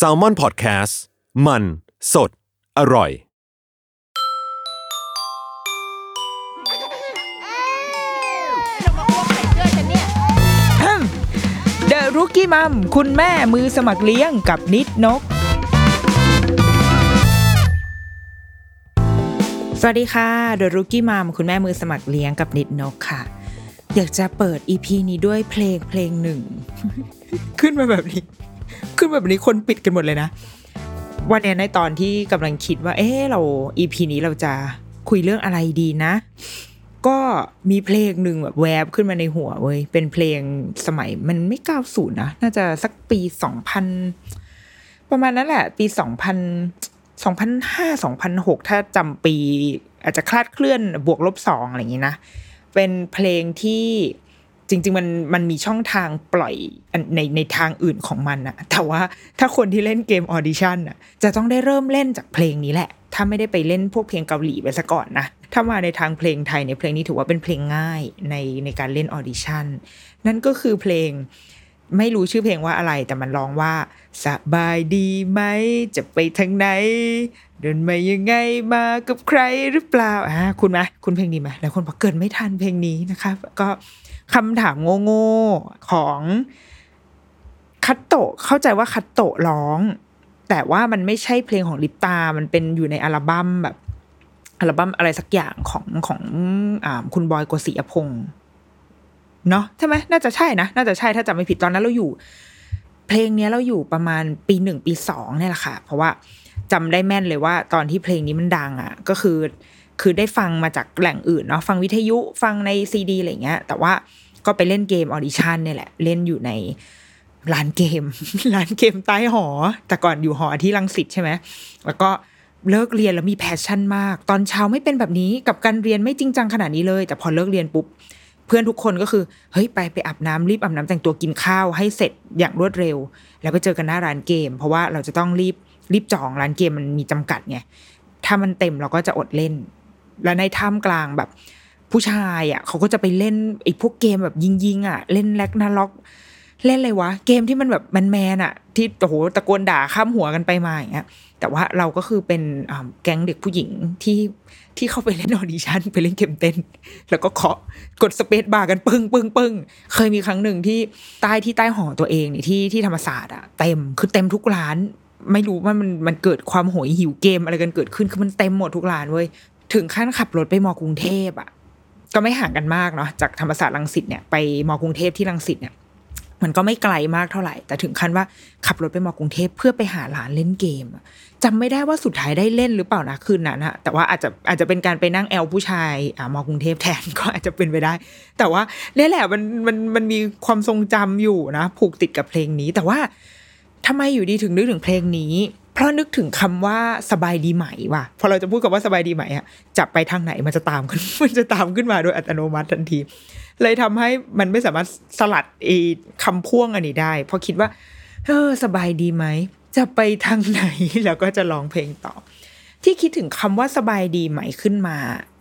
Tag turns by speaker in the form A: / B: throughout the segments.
A: s a l ม o n PODCAST มัน สด อร่อย
B: เดอะรุกี้มัมคุณแม่มือสมัครเลี้ยงกับนิดนก สวัสดีค่ะเดอะรุกี้มัมคุณแม่มือสมัครเลี้ยงกับนิดนกค่ะ อยากจะเปิดอีพีนี้ด้วยเพลงเพลงหนึ่ง ขึ้นมาแบบนี้ ขึ้นแบบนี้คนปิดกันหมดเลยนะ วันนี้ในตอนที่กำลังคิดว่า เอ๊เราอีพีนี้เราจะคุยเรื่องอะไรดีนะ ก็มีเพลงหนึ่งแบบแวบขึ้นมาในหัวเว้ย เป็นเพลงสมัยมันไม่เก้าศูนย์นะ น่าจะสักปีสองพันประมาณนั้นแหละ ปีสองพันสองพันห้าสองพันหกถ้าจำปี อาจจะคลาดเคลื่อนบวกลบสองอะไรอย่างนี้นะ เป็นเพลงที่ จริง ๆ มันมันมีช่องทางปล่อยในในทางอื่นของมันอะแต่ว่าถ้าคนที่เล่นเกม Audition อะจะต้องได้เริ่มเล่นจากเพลงนี้แหละ ถ้าไม่ได้ไปเล่นพวกเพลงเกาหลีไปซะก่อนนะ ถ้ามาในทางเพลงไทยในเพลงนี้ถือว่าเป็นเพลงง่ายในในการเล่น Audition นั่นก็คือเพลงไม่รู้ชื่อเพลงว่าอะไรแต่มันร้องว่า สบายดีไหม จะไปทางไหน เดินมายังไงมากับใครหรือเปล่าอ่าคุณไหมคุณเพลงนี้ไหมแล้วคนบอกเกิดไม่ทันเพลงนี้นะคะก็ คำถามโง่ๆของคัตโตะเข้าใจว่าคัตโตะร้อง แต่ว่ามันไม่ใช่เพลงของลิปตา มันเป็นอยู่ในอัลบั้มแบบอัลบั้มอะไรสักอย่างของของอคุณบอยกฤษยพงศ์เนาะใช่ไหมน่าจะใช่นะ น่าจะใช่ถ้าจำไม่ผิดตอนนั้นเราอยู่ เพลงนี้เราอยู่ประมาณปีหนึ่งปีสองเนี่ยแหละค่ะ เพราะว่าจำได้แม่นเลยว่า ตอนที่เพลงนี้มันดังอะ ก็คือ คือได้ฟังมาจากแหล่งอื่นเนาะฟังวิทยุฟังในซีดีอะไรเงี้ย แต่ว่าก็ไปเล่นเกม Audition เนี่ยแหละ เล่นอยู่ในร้านเกม ร้านเกมใต้หอ แต่ก่อนอยู่หอที่รังสิตใช่ไหมแล้วก็เลิกเรียนแล้วมี passion มาก ตอนเช้าไม่เป็นแบบนี้กับการเรียนไม่จริงจังขนาดนี้เลย แต่พอเลิกเรียนปุ๊บเพื่อนทุกคนก็คือเฮ้ยไปไปอาบน้ำรีบอาบน้ำแต่งตัวกินข้าวให้เสร็จอย่างรวดเร็ว แล้วไปเจอกันหน้าร้านเกม เพราะว่าเราจะต้องรีบรีบจองร้านเกมมันมีจำกัดไงถ้ามันเต็มเราก็จะอดเล่น แล้วในท่ามกลางแบบผู้ชายอะเขาก็จะไปเล่นไอ้พวกเกมแบบยิงๆอะ เล่น Ragnarok เล่นอะไรวะ เกมที่มันแบบแมนๆอะ ที่โอ้โหตะโกนด่าข้ามหัวกันไปมาอย่างเงี้ยแต่ว่าเราก็คือเป็นแก๊งเด็กผู้หญิงที่ที่เข้าไปเล่น Audition ไปเล่นเกมเต้น แล้วก็เคาะกดสเปซบาร์กันปึ้งปึ้งปึ้งเคยมีครั้งหนึ่งที่ใต้ที่ใต้หอตัวเองนี่ที่ที่ธรรมศาสตร์อะเต็มคือเต็มทุกร้าน ไม่รู้ว่ามันมันเกิดความโหยหิวเกมอะไรกันเกิดขึ้นคือมันเต็มหมดทุกร้านเว้ย ถึงขั้นขับรถไปมอกรุงเทพอะ ก็ไม่ห่างกันมากเนาะจากธรรมศาสตร์รังสิตเนี่ยไปมอกรุงเทพที่รังสิตเนี่ย มันก็ไม่ไกลมากเท่าไหร่ แต่ถึงขั้นว่าขับรถไปมอกรุงเทพเพื่อไปหาร้านเล่นเกมอะจำไม่ได้ว่าสุดท้ายได้เล่นหรือเปล่านะคืนนั้นอะแต่ว่าอาจจะอาจจะเป็นการไปนั่งแอลผู้ชายอ่ามอกรุงเทพแทนก็อาจจะเป็นไปได้ แต่ว่าเนี่ยแหละมันมันมันมีความทรงจำอยู่นะ ผูกติดกับเพลงนี้ แต่ว่าทำไมอยู่ดีถึงนึกถึงเพลงนี้ เพราะนึกถึงคำว่าสบายดีไหมว่ะพอเราจะพูดกับว่าสบายดีไหมอะจับไปทางไหนมันจะตามขึ้นมันจะตามขึ้นมาโดยอัตโนมัติทันที เลยทำให้มันไม่สามารถสลัดไอ้คำพ่วงอันนี้ได้เพราะคิดว่าเออสบายดีไหมจะไปทางไหนแล้วก็จะร้องเพลงต่อ ที่คิดถึงคำว่าสบายดีไหมขึ้นมา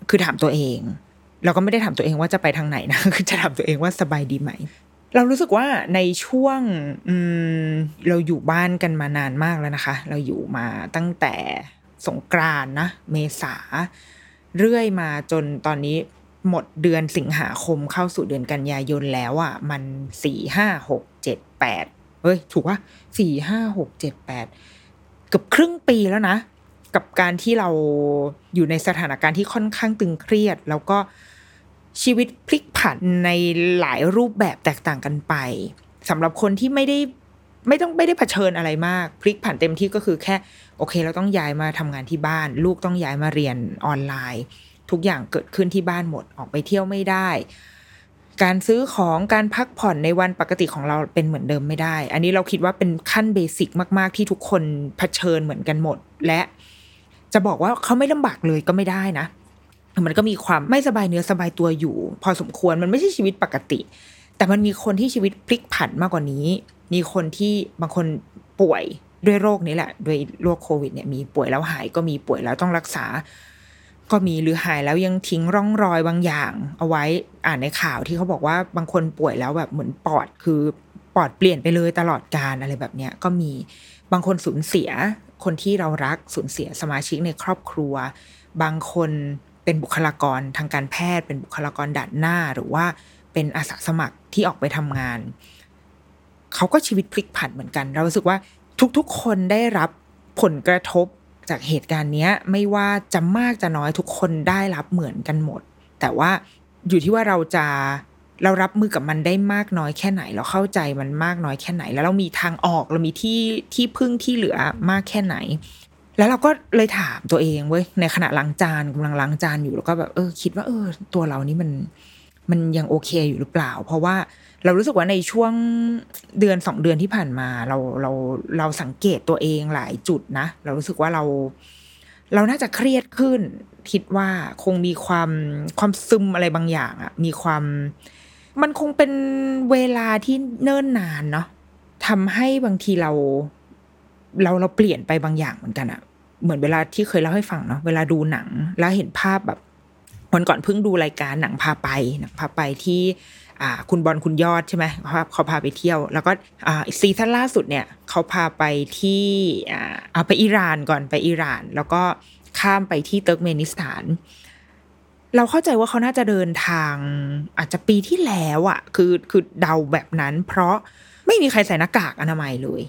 B: คือถามตัวเองเราก็ไม่ได้ถามตัวเองว่าจะไปทางไหนนะคือจะถามตัวเองว่าสบายดีไหม เรารู้สึกว่าในช่วงเราอยู่บ้านกันมานานมากแล้วนะคะ เราอยู่มาตั้งแต่สงกรานนะ เมษา เรื่อยมาจนตอนนี้หมดเดือนสิงหาคมเข้าสู่เดือนกันยายนแล้วอะ มันสี่ห้าหกเจ็ดแปดเฮ้ย ถูกว่าสี่ห้าหกเจ็ดแปดเกือบครึ่งปีแล้วนะ กับการที่เราอยู่ในสถานการณ์ที่ค่อนข้างตึงเครียด แล้วก็ ชีวิตพลิกผันในหลายรูปแบบแตกต่างกันไปสำหรับคนที่ไม่ได้ไม่ต้องไม่ได้เผชิญอะไรมาก พลิกผันเต็มที่ก็คือแค่ โอเค เราต้องย้ายมาทำงานที่บ้าน ลูกต้องย้ายมาเรียนออนไลน์ ทุกอย่างเกิดขึ้นที่บ้านหมดออกไปเที่ยวไม่ได้ การซื้อของการพักผ่อนในวันปกติของเราเป็นเหมือนเดิมไม่ได้ อันนี้เราคิดว่าเป็นขั้นเบสิกมากๆ ที่ทุกคนเผชิญเหมือนกันหมด และจะบอกว่าเขาไม่ลำบากเลยก็ไม่ได้นะ มันก็มีความไม่สบายเนื้อสบายตัวอยู่ พอสมควรมันไม่ใช่ชีวิตปกติ แต่มันมีคนที่ชีวิตพลิกผันมากกว่านี้ มีคนที่บางคนป่วยด้วยโรคนี้แหละด้วยโรคโควิดเนี่ยมีป่วยแล้วหายก็มีป่วยแล้วต้องรักษา ก็มีหรือหายแล้วยังทิ้งร่องรอยบางอย่าง เอาไว้อ่านในข่าวที่เขาบอกว่าบางคนป่วยแล้วแบบเหมือนปอดคือปอดเปลี่ยนไปเลยตลอดการอะไรแบบเนี้ยก็มีบางคนสูญเสีย คนที่เรารักสูญเสียสมาชิกในครอบครัว บางคน เป็นบุคลากรทางการแพทย์ เป็นบุคลากรด่านหน้า หรือว่าเป็นอาสาสมัครที่ออกไปทำงาน เขาก็ชีวิตพลิกผันเหมือนกัน เรารู้สึกว่าทุกๆ คนได้รับผลกระทบจากเหตุการณ์นี้ไม่ว่าจะมากจะน้อยทุกคนได้รับเหมือนกันหมด แต่ว่าอยู่ที่ว่าเราจะเรารับมือกับมันได้มากน้อยแค่ไหน เราเข้าใจมันมากน้อยแค่ไหน แล้วเรามีทางออกเรามีที่ที่พึ่งที่เหลือมากแค่ไหน แล้วเราก็เลยถามตัวเองเว้ยในขณะล้างจานกำลังล้างจานอยู่แล้วก็แบบเออคิดว่าเออ ตัวเรานี่มันมันยังโอเคอยู่หรือเปล่า เพราะว่าเรารู้สึกว่าในช่วงเดือนสองเดือนที่ผ่านมา เราเราเราสังเกตตัวเองหลายจุดนะ เรารู้สึกว่าเรา เราน่าจะเครียดขึ้น คิดว่าคงมีความความซึมอะไรบางอย่างอะมีความ มันคงเป็นเวลาที่เนิ่นนานเนาะทำให้บางทีเราเราเราเปลี่ยนไปบางอย่างเหมือนกันอะ เหมือนเวลาที่เคยเล่าให้ฟังเนาะเวลาดูหนัง แล้วเห็นภาพแบบวันก่อนเพิ่งดูรายการหนังพาไปหนังพาไปที่คุณบอลคุณยอดใช่ไหมเขาเขาพาไปเที่ยว แล้วก็ซีซั่นล่าสุดเนี่ยเขาพาไปที่เอาไปอิหร่านก่อนไปอิหร่าน แล้วก็ข้ามไปที่เติร์กเมนิสถาน เราเข้าใจว่าเขาน่าจะเดินทางอาจจะปีที่แล้วอะคือคือเดาแบบนั้น เพราะไม่มีใครใส่หน้ากากอนามัยเลย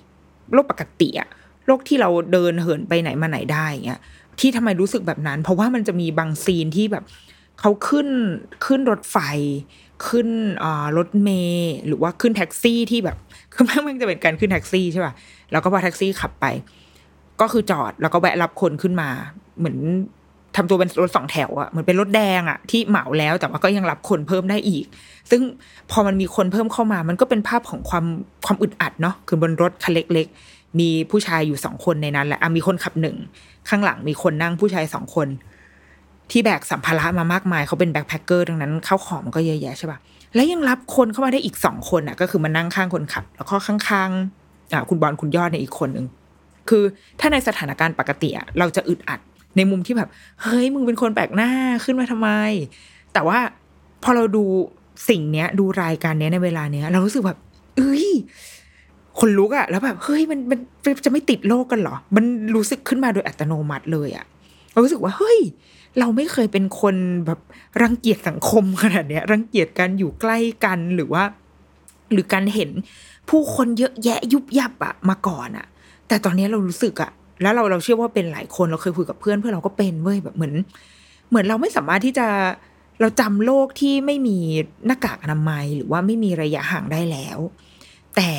B: โรคปกติอะ โรคที่เราเดินเหินไปไหนมาไหนได้เงี้ยที่ทำไมรู้สึกแบบนั้น เพราะว่ามันจะมีบางซีนที่แบบเขาขึ้นขึ้นรถไฟ ขึ้นรถเมย์หรือว่าขึ้นแท็กซี่ที่แบบคือแม่งมันจะเป็นการขึ้นแท็กซี่ใช่ป่ะแล้วก็พอแท็กซี่ขับไป ก็คือจอดแล้วก็แวะรับคนขึ้นมา เหมือนทำตัวเป็นรถสองแถวอะเหมือนเป็นรถแดงอะที่เหมาแล้วแต่ว่าก็ยังรับคนเพิ่มได้อีก ซึ่งพอมันมีคนเพิ่มเข้ามา มันก็เป็นภาพของความความอึดอัดเนาะคือบนรถคันเล็ก มีผู้ชายอยู่สองคนในนั้นแหละมีคนขับหนึ่งข้างหลังมีคนนั่งผู้ชายสองคน ที่แบกสัมภาระมามากมายเขาเป็นแบ็คแพคเกอร์ดังนั้นเข้าของมันก็เยอะแยะใช่ปะแล้วยังรับคนเข้ามาได้อีกสองคนอะ ก็คือมานั่งข้างคนขับ แล้วก็ข้างๆอ่าคุณบอลคุณยอดในอีกคนหนึ่งคือถ้าในสถานการณ์ปกติอะเราจะอึดอัดในมุมที่แบบเฮ้ยมึงเป็นคนแปลกหน้าขึ้นมาทำไม แต่ว่าพอเราดูสิ่งเนี้ย ดูรายการเนี้ยในเวลาเนี้ย เรารู้สึกแบบเอ้ย คนลุกอะแล้วแบบเฮ้ยมันมันจะไม่ติดโรคกันเหรอ มันรู้สึกขึ้นมาโดยอัตโนมัติเลยอะเรารู้สึกว่าเฮ้ย เราไม่เคยเป็นคนแบบรังเกียจสังคมขนาดเนี้ย รังเกียจการอยู่ใกล้กันหรือว่า หรือการเห็นผู้คนเยอะแยะยุบยับอะมาก่อนอะแต่ตอนนี้เรารู้สึกอะแล้วเราเราเชื่อว่าเป็นหลายคนเราเคยคุยกับเพื่อนเพื่อนเราก็เป็นเว้ยแบบเหมือน เหมือนเราไม่สามารถที่จะเราจำโลกที่ไม่มีหน้ากากอนามัยหรือว่าไม่มีระยะห่างได้แล้ว แต่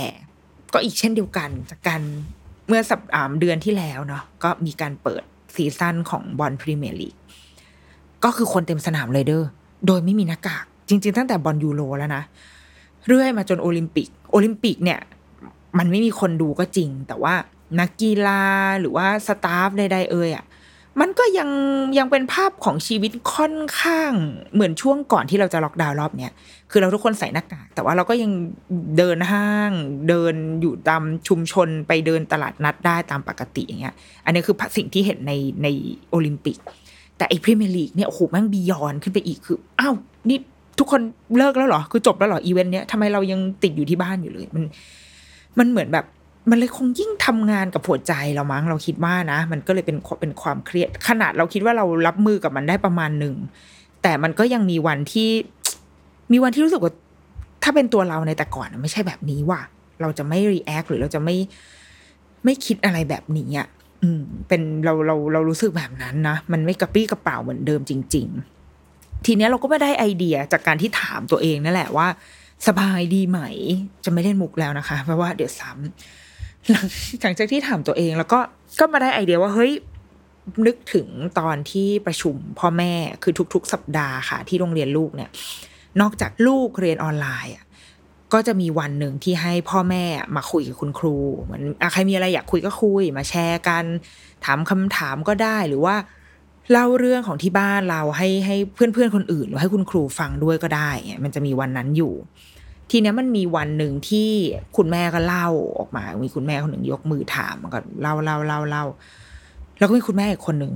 B: ก็อีกเช่นเดียวกันจากการเมื่อสัปดาห์เดือนที่แล้วเนาะก็มีการเปิด season ของบอลพรีเมียร์ลีกก็คือคนเต็มสนามเลยเด้อโดยไม่มีหน้ากาก จริง ๆ ตั้งแต่บอลยูโรแล้วนะเรื่อยมาจนโอลิมปิก โอลิมปิกเนี่ย มันไม่มีคนดูก็จริง แต่ว่านักกีฬาหรือว่า staff ใดๆเอยอะ มันก็ยังยังเป็นภาพของชีวิตค่อนข้างเหมือนช่วงก่อนที่เราจะล็อกดาวน์รอบเนี้ยคือเราทุกคนใส่หน้ากากแต่ว่าเราก็ยังเดินห้าง เดินอยู่ตามชุมชนไปเดินตลาดนัดได้ตามปกติอย่างเงี้ย อันนี้คือสิ่งที่เห็นในในโอลิมปิก แต่ไอพรีเมียร์ลีกเนี่ยโอ้โหแม่งบียอนขึ้นไปอีกคืออ้าวนี่ทุกคนเลิกแล้วเหรอคือจบแล้วเหรออีเวนต์เนี้ยทำไมเรายังติดอยู่ที่บ้านอยู่เลยมัน มันเหมือนแบบ มันเลยคงยิ่งทำงานกับหัวใจเรามั้งเราคิดว่านะ มันก็เลยเป็นเป็นความเครียด ขนาดเราคิดว่าเรารับมือกับมันได้ประมาณหนึ่ง แต่มันก็ยังมีวันที่ มีวันที่รู้สึกว่า ถ้าเป็นตัวเราในแต่ก่อนไม่ใช่แบบนี้ว่ะเราจะไม่รีแอคหรือเราจะไม่ไม่คิดอะไรแบบนี้อะอืม เป็นเราเราเรารู้สึกแบบนั้นนะ มันไม่กระปี้กระเป๋าเหมือนเดิมจริง ๆ ทีเนี้ยเราก็ไม่ได้ไอเดียจากการที่ถามตัวเองนั่นแหละว่า สบายดีไหม จะไม่เล่นมุกแล้วนะคะ เพราะว่าเดี๋ยวซ้ำ หลังจากที่ถามตัวเองแล้วก็ก็มาได้ไอเดียว่าเฮ้ยนึกถึงตอนที่ประชุมพ่อแม่คือทุก ๆ สัปดาห์ค่ะ ที่โรงเรียนลูกเนี่ย นอกจากลูกเรียนออนไลน์อะก็จะมีวันหนึ่งที่ให้พ่อแม่มาคุยกับคุณครูเหมือนใครมีอะไรอยากคุยก็คุย มาแชร์กัน ถามคำถามก็ได้หรือว่าเล่าเรื่องของที่บ้านเราให้ให้เพื่อนๆคนอื่น หรือให้คุณครูฟังด้วยก็ได้ มันจะมีวันนั้นอยู่ ทีนี้มันมีวันหนึ่งที่คุณแม่ก็เล่าออกมา มีคุณแม่คนหนึ่งยกมือถามมันก็เล่าเล่าเล่าเล่าแล้วก็มีคุณแม่อีกคนหนึ่ง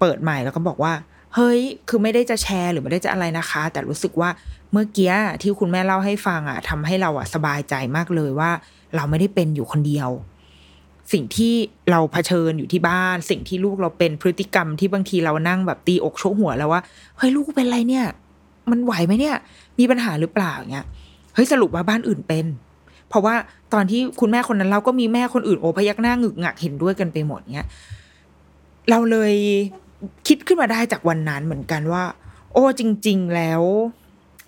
B: เปิดใหม่แล้วก็บอกว่า เฮ้ย คือไม่ได้จะแชร์หรือไม่ได้จะอะไรนะคะ แต่รู้สึกว่าเมื่อกี้ที่คุณแม่เล่าให้ฟังอะทำให้เราอะสบายใจมากเลยว่า เราไม่ได้เป็นอยู่คนเดียว สิ่งที่เราเผชิญอยู่ที่บ้าน สิ่งที่ลูกเราเป็นพฤติกรรมที่บางทีเรานั่งแบบตีอกโชกหัวแล้วว่าเฮ้ยลูกเป็นอะไรเนี่ย มันไหวไหมเนี่ย มีปัญหาหรือเปล่าเงี้ย เฮ้ยสรุปว่าบ้านอื่นเป็น เพราะว่าตอนที่คุณแม่คนนั้นเราก็มีแม่คนอื่นโอพยักหน้าหงึกงักเห็นด้วยกันไปหมดเงี้ยเราเลยคิดขึ้นมาได้จากวันนั้นเหมือนกันว่า โอ้จริง ๆ แล้ว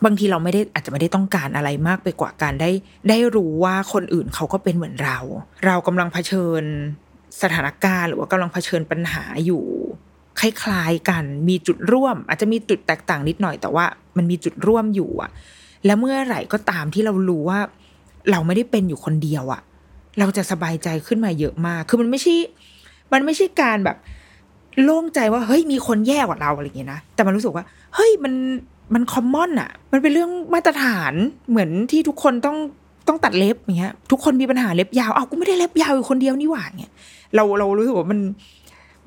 B: บางทีเราไม่ได้อาจจะไม่ได้ต้องการอะไรมากไปกว่าการได้ ได้รู้ว่าคนอื่นเขาก็เป็นเหมือนเรา เรากำลังเผชิญสถานการณ์ หรือว่ากำลังเผชิญปัญหาอยู่คล้ายๆกันมีจุดร่วม อาจจะมีจุดแตกต่างนิดหน่อยแต่ว่า มันมีจุดร่วมอยู่อะ และเมื่อไหร่ก็ตามที่เรารู้ว่า เราไม่ได้เป็นอยู่คนเดียวอะเราจะสบายใจขึ้นมาเยอะมาก คือมันไม่ใช่ มันไม่ใช่การแบบโล่งใจว่าเฮ้ยมีคนแย่กว่าเราอะไรอย่างเงี้ยนะ แต่มันรู้สึกว่า เฮ้ยมันมันคอมมอนอะมันเป็นเรื่องมาตรฐานเหมือนที่ทุกคนต้องต้องตัดเล็บอย่างเงี้ย ทุกคนมีปัญหาเล็บยาวเอากูไม่ได้เล็บยาวอยู่คนเดียวนี่หว่าเงี้ยเราเรารู้สึกว่ามัน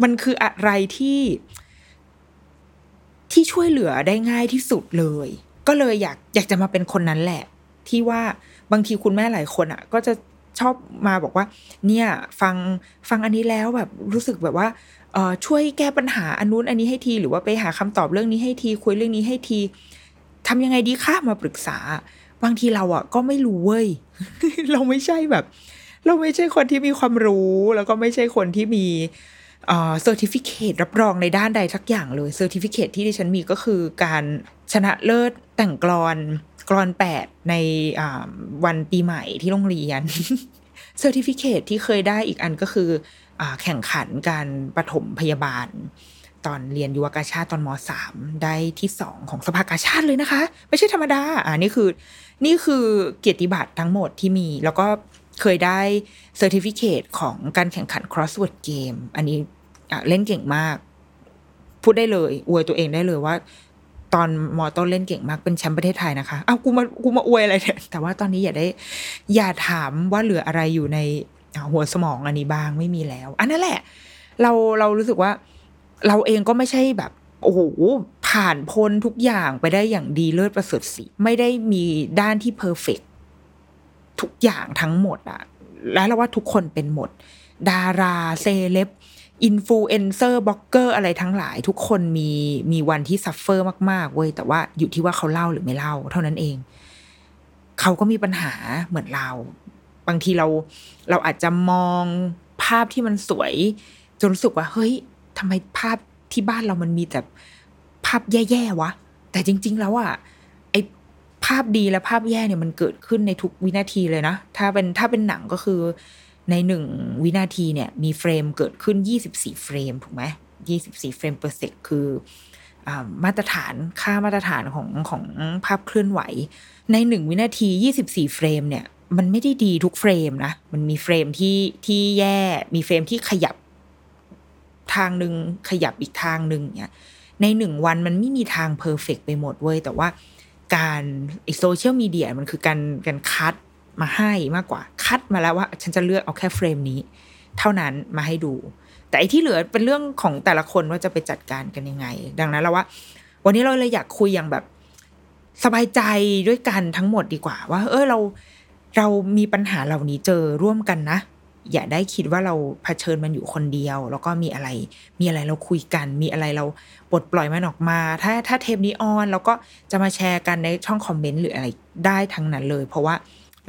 B: มันคืออะไรที่ที่ช่วยเหลือได้ง่ายที่สุดเลย ก็เลยอยากอยากจะมาเป็นคนนั้นแหละ ที่ว่าบางทีคุณแม่หลายคนอะ ก็จะชอบมาบอกว่า เนี่ยฟังฟังอันนี้แล้วแบบรู้สึกแบบว่าเออช่วยแก้ปัญหาอันนู้นอันนี้ให้ที หรือว่าไปหาคำตอบเรื่องนี้ให้ที คุยเรื่องนี้ให้ทีทำยังไงดีคะมาปรึกษา บางทีเราอะ ก็ไม่รู้เว้ยเราไม่ใช่แบบ เราไม่ใช่คนที่มีความรู้ แล้วก็ไม่ใช่คนที่มี certificate รับรองในด้านใดสักอย่างเลย certificate ที่ดิฉันมีก็คือการชนะเลิศแต่งกลอนกลอนแปดในวันปีใหม่ที่โรงเรียน certificate ที่เคยได้อีกอันก็คืออแข่งขันการปฐมพยาบาล ตอนเรียนยุวกาชาติตอนมสามได้ที่สองของสภากาชาติเลยนะคะ ไม่ใช่ธรรมดาอ่านี่คือ นี่คือเกียรติบัตรทั้งหมดที่มี แล้วก็เคยได้เซอร์ติฟิเคตของการแข่งขัน crossword game อันนี้ เล่นเก่งมาก พูดได้เลย อวยตัวเองได้เลยว่า ตอนมอต้นเล่นเก่งมากเป็นแชมป์ประเทศไทยนะคะเอากูมากูมาอวยอะไรเนี่ยแต่ว่าตอนนี้อย่าได้ อย่าถามว่าเหลืออะไรอยู่ในหัวสมองอันนี้บ้างไม่มีแล้ว อันนั้นแหละ เราเรารู้สึกว่า เราเองก็ไม่ใช่แบบโอ้โหผ่านพ้นทุกอย่างไปได้อย่างดีเลิศประเสริฐสีไม่ได้มีด้านที่ perfect ทุกอย่างทั้งหมดอะแล้วเราว่าทุกคนเป็นหมด ดารา celeb influencer blogger อะไรทั้งหลาย ทุกคนมีมีวันที่ suffer มากๆเว้ยแต่ว่าอยู่ที่ว่าเขาเล่าหรือไม่เล่า เท่านั้นเอง เขาก็มีปัญหาเหมือนเรา บางทีเราเราอาจจะมองภาพที่มันสวย จนรู้สึกว่า เฮ้ยทำไมภาพที่บ้านเรามันมีแต่ภาพแย่ๆวะ แต่จริง ๆ แล้วอะไอภาพดีและภาพแย่เนี่ยมันเกิดขึ้นในทุกวินาทีเลยนะ ถ้าเป็นถ้าเป็นหนังก็คือ ในหนึ่งวินาทีเนี่ยมี frame เกิดขึ้น 24 frame ถูกไหม24 frame per sec คืออมาตรฐานค่ามาตรฐานของของภาพเคลื่อนไหว ในหนึ่งวินาที 24 frame เนี่ยมันไม่ได้ดีทุก frame นะ มันมี frame ที่ที่แย่มี frame ที่ขยับทางหนึ่งขยับอีกทางหนึ่งเนี่ยในหนึ่งวันมันไม่มีทาง perfect ไปหมดเว้ยแต่ว่าการโซเชียลมีเดียมันคือการการคัด มาให้มากกว่า คัดมาแล้วว่า ฉันจะเลือกเอาแค่ frame นี้ เท่านั้นมาให้ดู แต่อีที่เหลือเป็นเรื่องของแต่ละคนว่าจะไปจัดการกันยังไง ดังนั้นเราว่า วันนี้เราเลยอยากคุยอย่างแบบสบายใจด้วยกันทั้งหมดดีกว่า ว่า เออเราเรามีปัญหาเหล่านี้เจอร่วมกันนะ อย่าได้คิดว่าเราเผชิญมันอยู่คนเดียว แล้วก็มีอะไร มีอะไรเราคุยกัน มีอะไรเราปลดปล่อยมันออกมา ถ้าถ้าเทปนี้ออนเราก็จะมาแชร์กันในช่องคอมเมนต์หรืออะไรได้ทั้งนั้นเลย เพราะว่า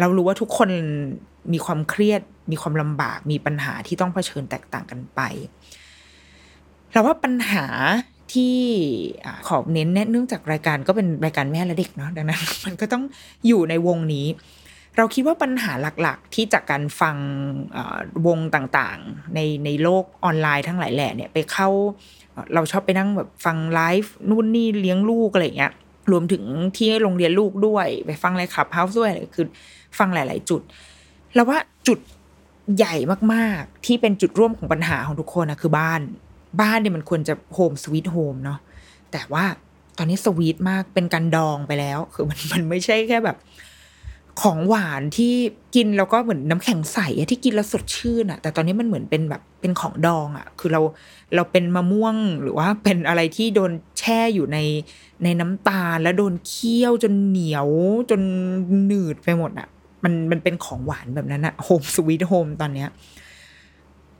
B: เรารู้ว่าทุกคนมีความเครียด มีความลำบาก มีปัญหาที่ต้องเผชิญแตกต่างกันไป เราว่าปัญหาที่ขอเน้นเนื่องจากรายการก็เป็นรายการแม่และเด็กเนาะดังนั้น มันก็ต้องอยู่ในวงนี้ เราคิดว่าปัญหาหลักๆ ที่จากการฟังวงต่างๆ ในในโลกออนไลน์ทั้งหลายแหล่เนี่ยไปเข้า เราชอบไปนั่งแบบฟังไลฟ์นู่นนี่เลี้ยงลูกอะไรเงี้ยรวมถึงที่โรงเรียนลูกด้วย ไปฟังอะไรขับเฮาส์ด้วยคือ ฟังหลาย ๆ จุด แล้วว่าจุดใหญ่มาก ๆ ที่เป็นจุดร่วมของปัญหาของทุกคนนะคือบ้าน บ้านเนี่ยมันควรจะโฮมสวีทโฮมเนาะแต่ว่าตอนนี้สวีทมากเป็นการดองไปแล้ว คือมันมันไม่ใช่แค่แบบ ของหวานที่กินแล้วก็เหมือนน้ำแข็งใสที่กินแล้วสดชื่นอะแต่ตอนนี้มันเหมือนเป็นแบบเป็นของดองอะคือเราเราเป็นมะม่วงหรือว่าเป็นอะไรที่โดนแช่อยู่ในในน้ำตาลแล้วโดนเคี่ยวจนเหนียวจนหนืดไปหมดอะ มันมันเป็นของหวานแบบนั้นอะ home sweet home ตอนเนี้ย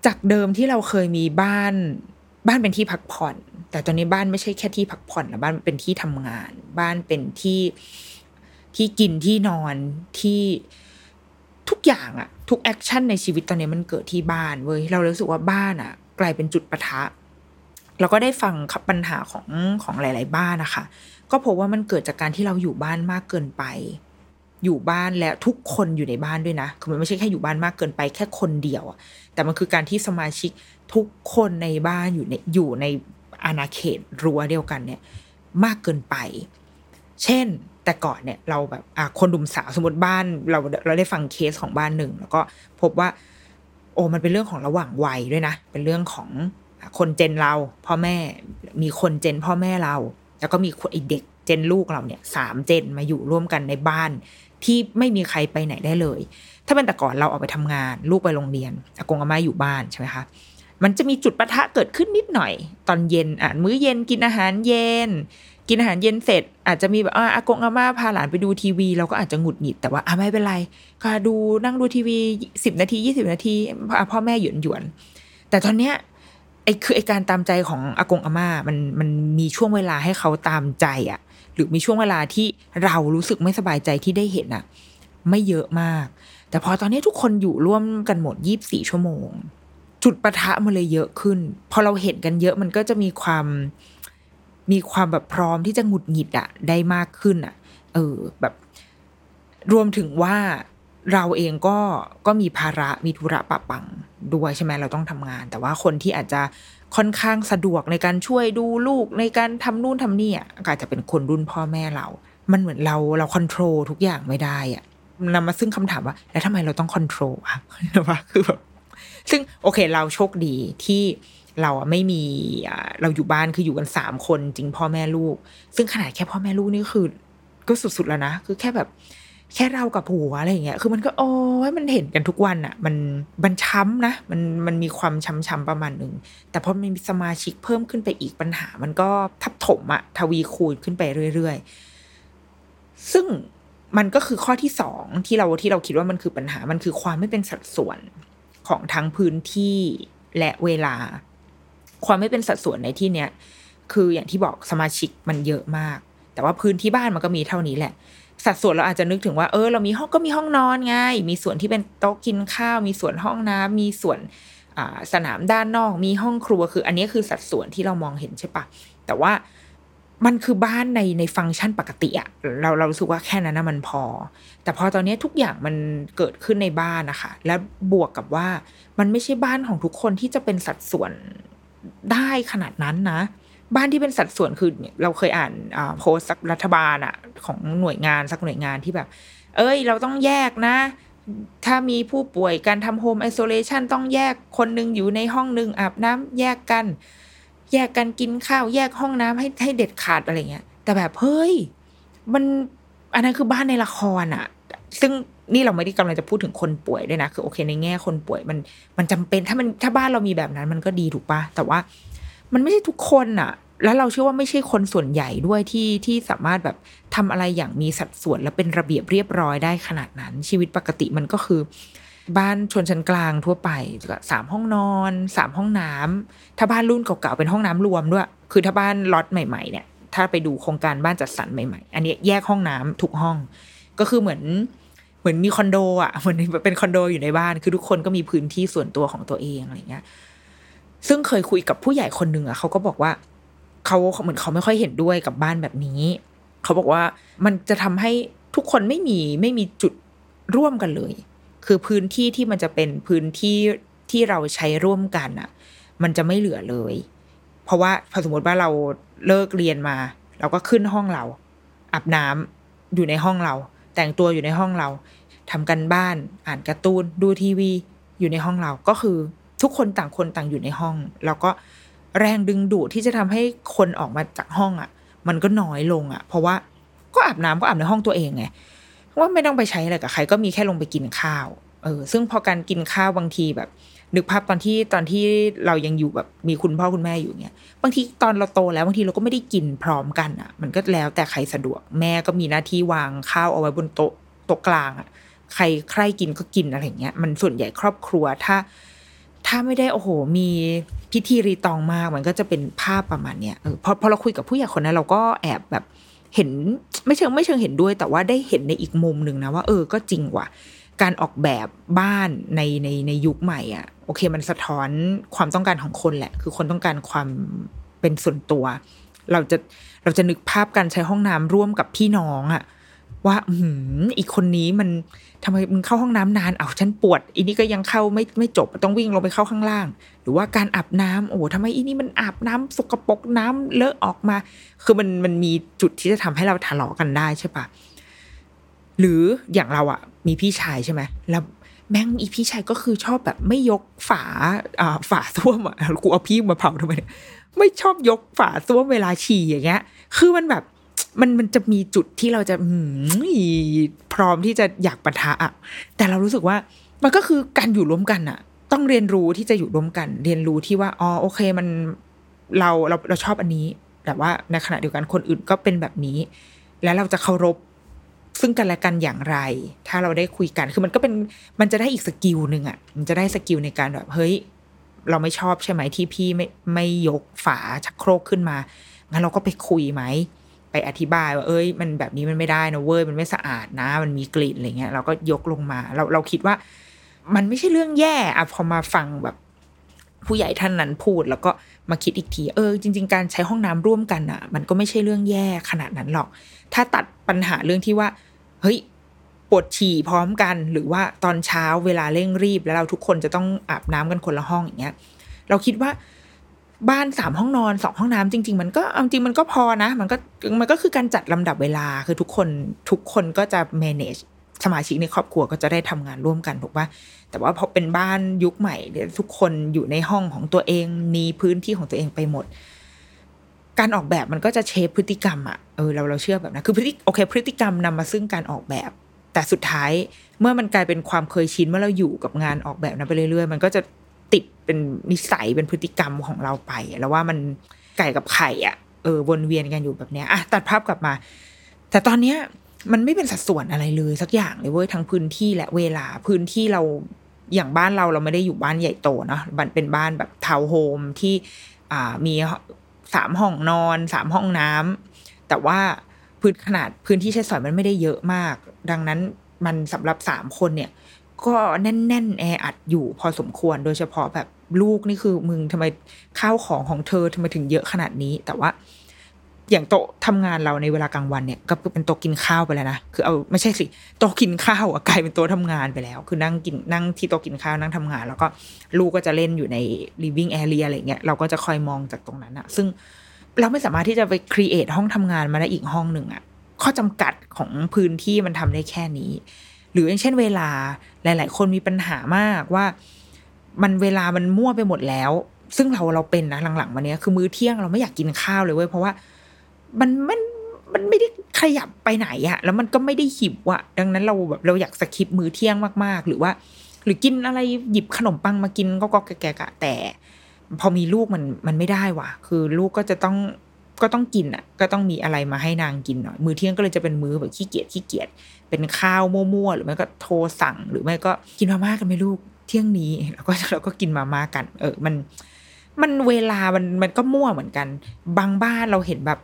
B: จากเดิมที่เราเคยมีบ้าน บ้านเป็นที่พักผ่อน แต่ตอนนี้บ้านไม่ใช่แค่ที่พักผ่อนแล้วบ้านเป็นที่ทำงาน บ้านเป็นที่ที่กินที่นอนที่ทุกอย่างอะทุก action ในชีวิตตอนนี้มันเกิดที่บ้านเว้ยเรารู้สึกว่าบ้านอะกลายเป็นจุดปะทะเราก็ได้ฟังปัญหาของของหลาย ๆ บ้านนะคะ ก็พบว่ามันเกิดจากการที่เราอยู่บ้านมากเกินไป อยู่บ้านแล้วทุกคนอยู่ในบ้านด้วยนะ คือมันไม่ใช่แค่อยู่บ้านมากเกินไปแค่คนเดียวอะแต่มันคือการที่สมาชิกทุกคนในบ้านอยู่ในอยู่ในอาณาเขตรั้วเดียวกันเนี่ยมากเกินไป เช่นแต่ก่อนเนี่ยเราแบบอะคนดุมสาวสมมติบ้าน เราเราได้ฟังเคสของบ้านหนึ่งแล้วก็พบว่า โอ้มันเป็นเรื่องของระหว่างวัยด้วยนะ เป็นเรื่องของคนเจนเราพ่อแม่มีคนเจนพ่อแม่เรา แล้วก็มีไอเด็กเจนลูกเราเนี่ยสามเจนมาอยู่ร่วมกันในบ้าน ที่ไม่มีใครไปไหนได้เลย ถ้าเป็นแต่ก่อนเราออกไปทำงาน ลูกไปโรงเรียนอากงอาม่าอยู่บ้านใช่ไหมคะมันจะมีจุดปะทะเกิดขึ้นนิดหน่อย ตอนเย็นอ่านมื้อเย็นกินอาหารเย็น กินอาหารเย็นเสร็จ อาจจะมีแบบอากงอาม่าพาหลานไปดูทีวี เราก็อาจจะหงุดหงิดแต่ว่าอะไม่เป็นไร ก็ดูนั่งดูทีวีสิบนาทียี่สิบนาทีพ่อแม่หยวนหยวนแต่ตอนเนี้ยไอ้คือไอ้การตามใจของอากงอาม่ามันมันมีช่วงเวลาให้เขาตามใจอะ หรือมีช่วงเวลาที่เรารู้สึกไม่สบายใจที่ได้เห็นอะไม่เยอะมาก แต่พอตอนนี้ทุกคนอยู่ร่วมกันหมดยี่บสี่ชั่วโมง จุดประทะมันเลยเยอะขึ้น พอเราเห็นกันเยอะมันก็จะมีความมีความแบบพร้อมที่จะหงุดหงิดอะได้มากขึ้นอะเออแบบรวมถึงว่าเราเองก็ก็มีภาระมีธุระปะปังด้วยใช่ไหมเราต้องทำงาน แต่ว่าคนที่อาจจะ ค่อนข้างสะดวกในการช่วยดูลูกในการทำนู่นทำนี่อะอาจจะเป็นคนรุ่นพ่อแม่เรา มันเหมือนเราเราควบคุมทุกอย่างไม่ได้อะนำมาซึ่งคำถามว่า แล้วทำไมเราต้องควบคุมอะว่าคือแบบซึ่งโอเคเราโชคดีที่เราอะไม่มีเราอยู่บ้านคืออยู่กันสามคนจริงพ่อแม่ลูก ซึ่งขนาดแค่พ่อแม่ลูกนี่คือ ก็สุดๆแล้วนะ คือแค่แบบ แค่เรากับผัวอะไรอย่างเงี้ย คือมันก็โอ้ยมันเห็นกันทุกวันอะมันมันช้ำนะ มันมันมีความช้ำๆประมาณหนึ่ง แต่พอมันมีสมาชิกเพิ่มขึ้นไปอีกปัญหา มันก็ทับถมอะทวีคูณขึ้นไปเรื่อยๆ ซึ่งมันก็คือข้อที่สองที่เราที่เราคิดว่ามันคือปัญหา มันคือความไม่เป็นสัดส่วนของทั้งพื้นที่และเวลา ความไม่เป็นสัดส่วนในที่เนี้ย คืออย่างที่บอกสมาชิกมันเยอะมาก แต่ว่าพื้นที่บ้านมันก็มีเท่านี้แหละ สัดส่วนเราอาจจะนึกถึงว่าเออเรามีห้องก็มีห้องนอนไง มีส่วนที่เป็นโต๊ะกินข้าว มีส่วนห้องน้ำมีส่วนสนามด้านนอก มีห้องครัวคือ อันนี้คือสัดส่วนที่เรามองเห็นใช่ปะแต่ว่ามันคือบ้านในในฟังก์ชันปกติอะเราเรารู้สึกว่าแค่นั้นนะมันพอ แต่พอตอนนี้ทุกอย่างมันเกิดขึ้นในบ้านนะคะและบวกกับว่ามันไม่ใช่บ้านของทุกคนที่จะเป็นสัดส่วนได้ขนาดนั้นนะ บ้านที่เป็นสัดส่วนคือเราเคยอ่านโพสต์รัฐบาลอะของหน่วยงานสักหน่วยงานที่แบบ เอ้ย เราต้องแยกนะ ถ้ามีผู้ป่วยการทำโฮมไอโซเลชันต้องแยกคนนึงอยู่ในห้องหนึ่งอาบน้ำแยกกัน แยกกันกินข้าว แยกห้องน้ำให้ให้เด็ดขาดอะไรเงี้ย แต่แบบเฮ้ยมันอันนั้นคือบ้านในละครอะซึ่งนี่เราไม่ได้กำลังจะพูดถึงคนป่วยด้วยนะ คือโอเคในแง่คนป่วยมันมันจำเป็นถ้ามันถ้าบ้านเรามีแบบนั้นมันก็ดีถูกปะแต่ว่า มันไม่ใช่ทุกคนอะแล้วเราเชื่อว่าไม่ใช่คนส่วนใหญ่ด้วยที่ที่สามารถแบบทำอะไรอย่างมีสัดส่วนและเป็นระเบียบเรียบร้อยได้ขนาดนั้น ชีวิตปกติมันก็คือ บ้านชนชั้นกลางทั่วไปสามห้องนอนสามห้องน้ำถ้าบ้านรุ่นเก่าๆเป็นห้องน้ำรวมด้วย คือถ้าบ้านล็อตใหม่ๆเนี่ยถ้าไปดูโครงการบ้านจัดสรรใหม่ๆ อันนี้แยกห้องน้ำทุกห้อง ก็คือเหมือนเหมือนมีคอนโดอะเหมือนเป็นคอนโดอยู่ในบ้าน คือทุกคนก็มีพื้นที่ส่วนตัวของตัวเองอะไรเงี้ย ซึ่งเคยคุยกับผู้ใหญ่คนหนึ่งอะเขาก็บอกว่าเขาเหมือนเขาไม่ค่อยเห็นด้วยกับบ้านแบบนี้ เขาบอกว่ามันจะทำให้ทุกคนไม่มีไม่มีจุดร่วมกันเลย คือพื้นที่ที่มันจะเป็นพื้นที่ที่เราใช้ร่วมกันอะมันจะไม่เหลือเลย เพราะว่าพอสมมติว่าเราเลิกเรียนมา เราก็ขึ้นห้องเราอาบน้ำอยู่ในห้องเรา แต่งตัวอยู่ในห้องเราทำกันบ้านอ่านการ์ตูนดูทีวี อยู่ในห้องเราก็คือ ทุกคนต่างคนต่างอยู่ในห้อง แล้วก็แรงดึงดูดที่จะทำให้คนออกมาจากห้องอะ่ะ มันก็น้อยลงอะ่ะ เพราะว่าก็อาบน้ำก็อาบในห้องตัวเองไงว่าไม่ต้องไปใช้อะไรกับใครก็มีแค่ลงไปกินข้าวเออซึ่งพอการกินข้าวบางทีแบบ นึกภาพตอนที่ตอนที่เรายังอยู่แบบมีคุณพ่อคุณแม่อยู่เนี่ยบางทีตอนเราโตแล้วบางทีเราก็ไม่ได้กินพร้อมกันอะ มันก็แล้วแต่ใครสะดวกแม่ก็มีหน้าที่วางข้าวเอาไว้บนโต๊ะโต๊ะกลางอะใครใครกินก็กินอะไรเงี้ยมันส่วนใหญ่ครอบครัวถ้า ถ้าไม่ได้โอ้โห มีพิธีรีตองมากมันก็จะเป็นภาพประมาณเนี้ยเออพอพอเราคุยกับผู้ใหญ่คนนั้นเราก็แอบแบบเห็นไม่เชิงไม่เชิงเห็นด้วย แต่ว่าได้เห็นในอีกมุมหนึ่งนะว่า เออก็จริงว่ะการออกแบบบ้านในในในยุคใหม่อะโอเค มันสะท้อนความต้องการของคนแหละ คือคนต้องการความเป็นส่วนตัว เราจะเราจะนึกภาพการใช้ห้องน้ำร่วมกับพี่น้องอะ ว่าอือีกคนนี้มันทำไมมึงเข้าห้องน้ำนานเอาฉันปวดอีนี่ก็ยังเข้าไม่ไม่จบต้องวิ่งลงไปเข้าข้างล่าง หรือว่าการอาบน้ำโอ้ทำไมอีนี่มันอาบน้ำสกปรกน้ำเลอะออกมา คือมันมันมีจุดที่จะทำให้เราทะเลาะกันได้ใช่ปะหรืออย่างเราอะมีพี่ชายใช่ไหมแล้วแม่งอีพี่ชายก็คือชอบแบบไม่ยกฝาอ่าฝาส้วมอะกูเอาพี่มาเผาทำไมเนี่ยไม่ชอบยกฝาส้วมเวลาฉี่อย่างเงี้ย คือมันแบบ มันมันจะมีจุดที่เราจะพร้อมที่จะอยากปะทะอะแต่เรารู้สึกว่ามันก็คือการอยู่ร่วมกันอะต้องเรียนรู้ที่จะอยู่ร่วมกัน เรียนรู้ที่ว่าอ๋อโอเคมันเราเราเราชอบอันนี้ แต่ว่าในขณะเดียวกันคนอื่นก็เป็นแบบนี้ แล้วเราจะเคารพซึ่งกันและกันอย่างไร ถ้าเราได้คุยกัน คือมันก็เป็น มันจะได้อีก skill หนึ่งอะ มันจะได้ skill ในการแบบ เฮ้ย เราไม่ชอบใช่ไหมที่พี่ไม่ไม่ยกฝาชักโครกขึ้นมา งั้นเราก็ไปคุยไหม ไปอธิบายว่าเอ้ยมันแบบนี้มันไม่ได้นะเว้ยมันไม่สะอาดนะ มันมีกลิ่นอะไรเงี้ยเราก็ยกลงมา เราเราคิดว่า มันไม่ใช่เรื่องแย่อะพอมาฟังแบบ ผู้ใหญ่ท่านนั้นพูด แล้วก็มาคิดอีกที เออ จริง ๆ การใช้ห้องน้ำร่วมกันอะมันก็ไม่ใช่เรื่องแย่ขนาดนั้นหรอก ถ้าตัดปัญหาเรื่องที่ว่า เฮ้ยปวดฉี่พร้อมกันหรือว่าตอนเช้าเวลาเร่งรีบ แล้วเราทุกคนจะต้องอาบน้ำกันคนละห้องอย่างเงี้ย เราคิดว่า บ้านสามห้องนอนสองห้องน้ำจริง ๆ มันก็จริงมันก็พอนะ มันก็มันก็คือการจัดลำดับเวลาคือทุกคนทุกคนก็จะ manage สมาชิกในครอบครัวก็จะได้ทำงานร่วมกันถูกปะแต่ว่าพอเป็นบ้านยุคใหม่เดี๋ยทุกคนอยู่ในห้องของตัวเองมีพื้นที่ของตัวเองไปหมด การออกแบบมันก็จะเชฟพฤติกรรมอะเออเราเราเชื่อแบบนั้นคือพฤติโอเค พฤติกรรมนำมาซึ่งการออกแบบ แต่สุดท้ายเมื่อมันกลายเป็นความเคยชินเมื่อเราอยู่กับงานออกแบบนั้นไปเรื่อยๆ มันก็จะ เป็นนิสัยเป็นพฤติกรรมของเราไป แล้วว่ามันไก่กับไข่อะเออวนเวียนกันอยู่แบบเนี้ยอะตัดภาพกลับมา แต่ตอนเนี้ยมันไม่เป็นสัดส่วนอะไรเลยสักอย่างเลยเว้ยทั้งพื้นที่และเวลาพื้นที่เราอย่างบ้านเราเราไม่ได้อยู่บ้านใหญ่โตเนาะมันเป็นบ้านแบบทาวน์โฮมที่อ่ามีสามห้องนอนสามห้องน้ำแต่ว่าพื้นขนาดพื้นที่ใช้สอยมันไม่ได้เยอะมาก ดังนั้นมันสำหรับสามคนเนี่ย ก็แน่น ๆ แออัดอยู่พอสมควรโดยเฉพาะแบบ ลูกนี่คือมึงทำไมข้าวของของเธอทำไมถึงเยอะขนาดนี้ แต่ว่า อย่างโต๊ะทำงานเราในเวลากลางวันเนี่ย ก็เป็นโต๊ะกินข้าวไปแล้วนะคือเอาไม่ใช่สิโต๊ะกินข้าวอะกลายเป็นโต๊ะทำงานไปแล้ว คือนั่งกินนั่งที่โต๊ะกินข้าวนั่งทำงาน แล้วก็ลูกก็จะเล่นอยู่ใน living area อะไรเงี้ยเราก็จะคอยมองจากตรงนั้นอะซึ่งเราไม่สามารถที่จะไป create ห้องทำงานมาได้อีกห้องหนึ่งอะข้อจำกัดของพื้นที่มันทำได้แค่นี้ หรืออย่างเช่นเวลาหลาย ๆ คนมีปัญหามากว่า มันเวลามันมั่วไปหมดแล้ว ซึ่งเราเราเป็นนะหลังๆมาเนี้ยคือมื้อเที่ยงเราไม่อยากกินข้าวเลยเว้ยเพราะว่ามันมันมันไม่ได้ขยับไปไหนอะแล้วมันก็ไม่ได้หิวอะดังนั้นเราแบบเราอยากสคิปมื้อเที่ยงมากๆ หรือว่า หรือกินอะไรหยิบขนมปังมากินก็ก็แกะแต่ พอมีลูกมันมันไม่ได้ว่ะ คือลูกก็จะต้องก็ต้องกินอะก็ต้องมีอะไรมาให้นางกินหน่อยมื้อเที่ยงก็เลยจะเป็นมื้อแบบขี้เกียจขี้เกียจเป็นข้าวมั่วๆหรือไม่ก็โทรสั่ง หรือไม่ก็กินมาม่ากันไหมลูก เที่ยงนี้แล้วก็เราก็กินมาม่ากัน เออ มัน มันเวลามันมันก็มั่วเหมือนกัน บางบ้านเราเห็นแบบ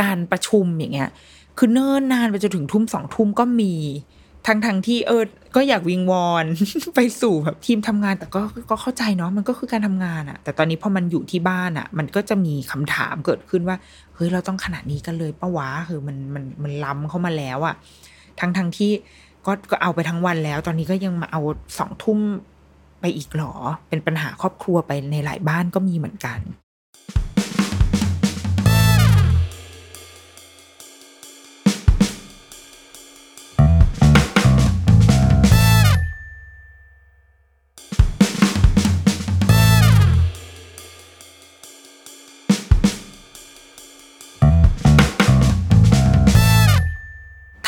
B: การประชุมอย่างเงี้ย คือเนิ่นนานไปจนถึงทุ่มสองทุ่มก็มีทั้งทั้งที่เออ ก็อยากวิงวอน ไปสู่แบบทีมทำงาน แต่ก็ก็เข้าใจเนาะมันก็คือการทำงานอะแต่ตอนนี้พอมันอยู่ที่บ้านอะมันก็จะมีคำถามเกิดขึ้นว่าเฮ้ยเราต้องขนาดนี้กันเลยปะวะคือมันมันมันล้ำเข้ามาแล้วอะทั้งทั้งที่ก็ก็เอาไปทั้งวันแล้ว ตอนนี้ก็ยังมาเอาสองทุ่ม ไปอีกหรอ เป็นปัญหาครอบครัวไปในหลายบ้านก็มีเหมือนกัน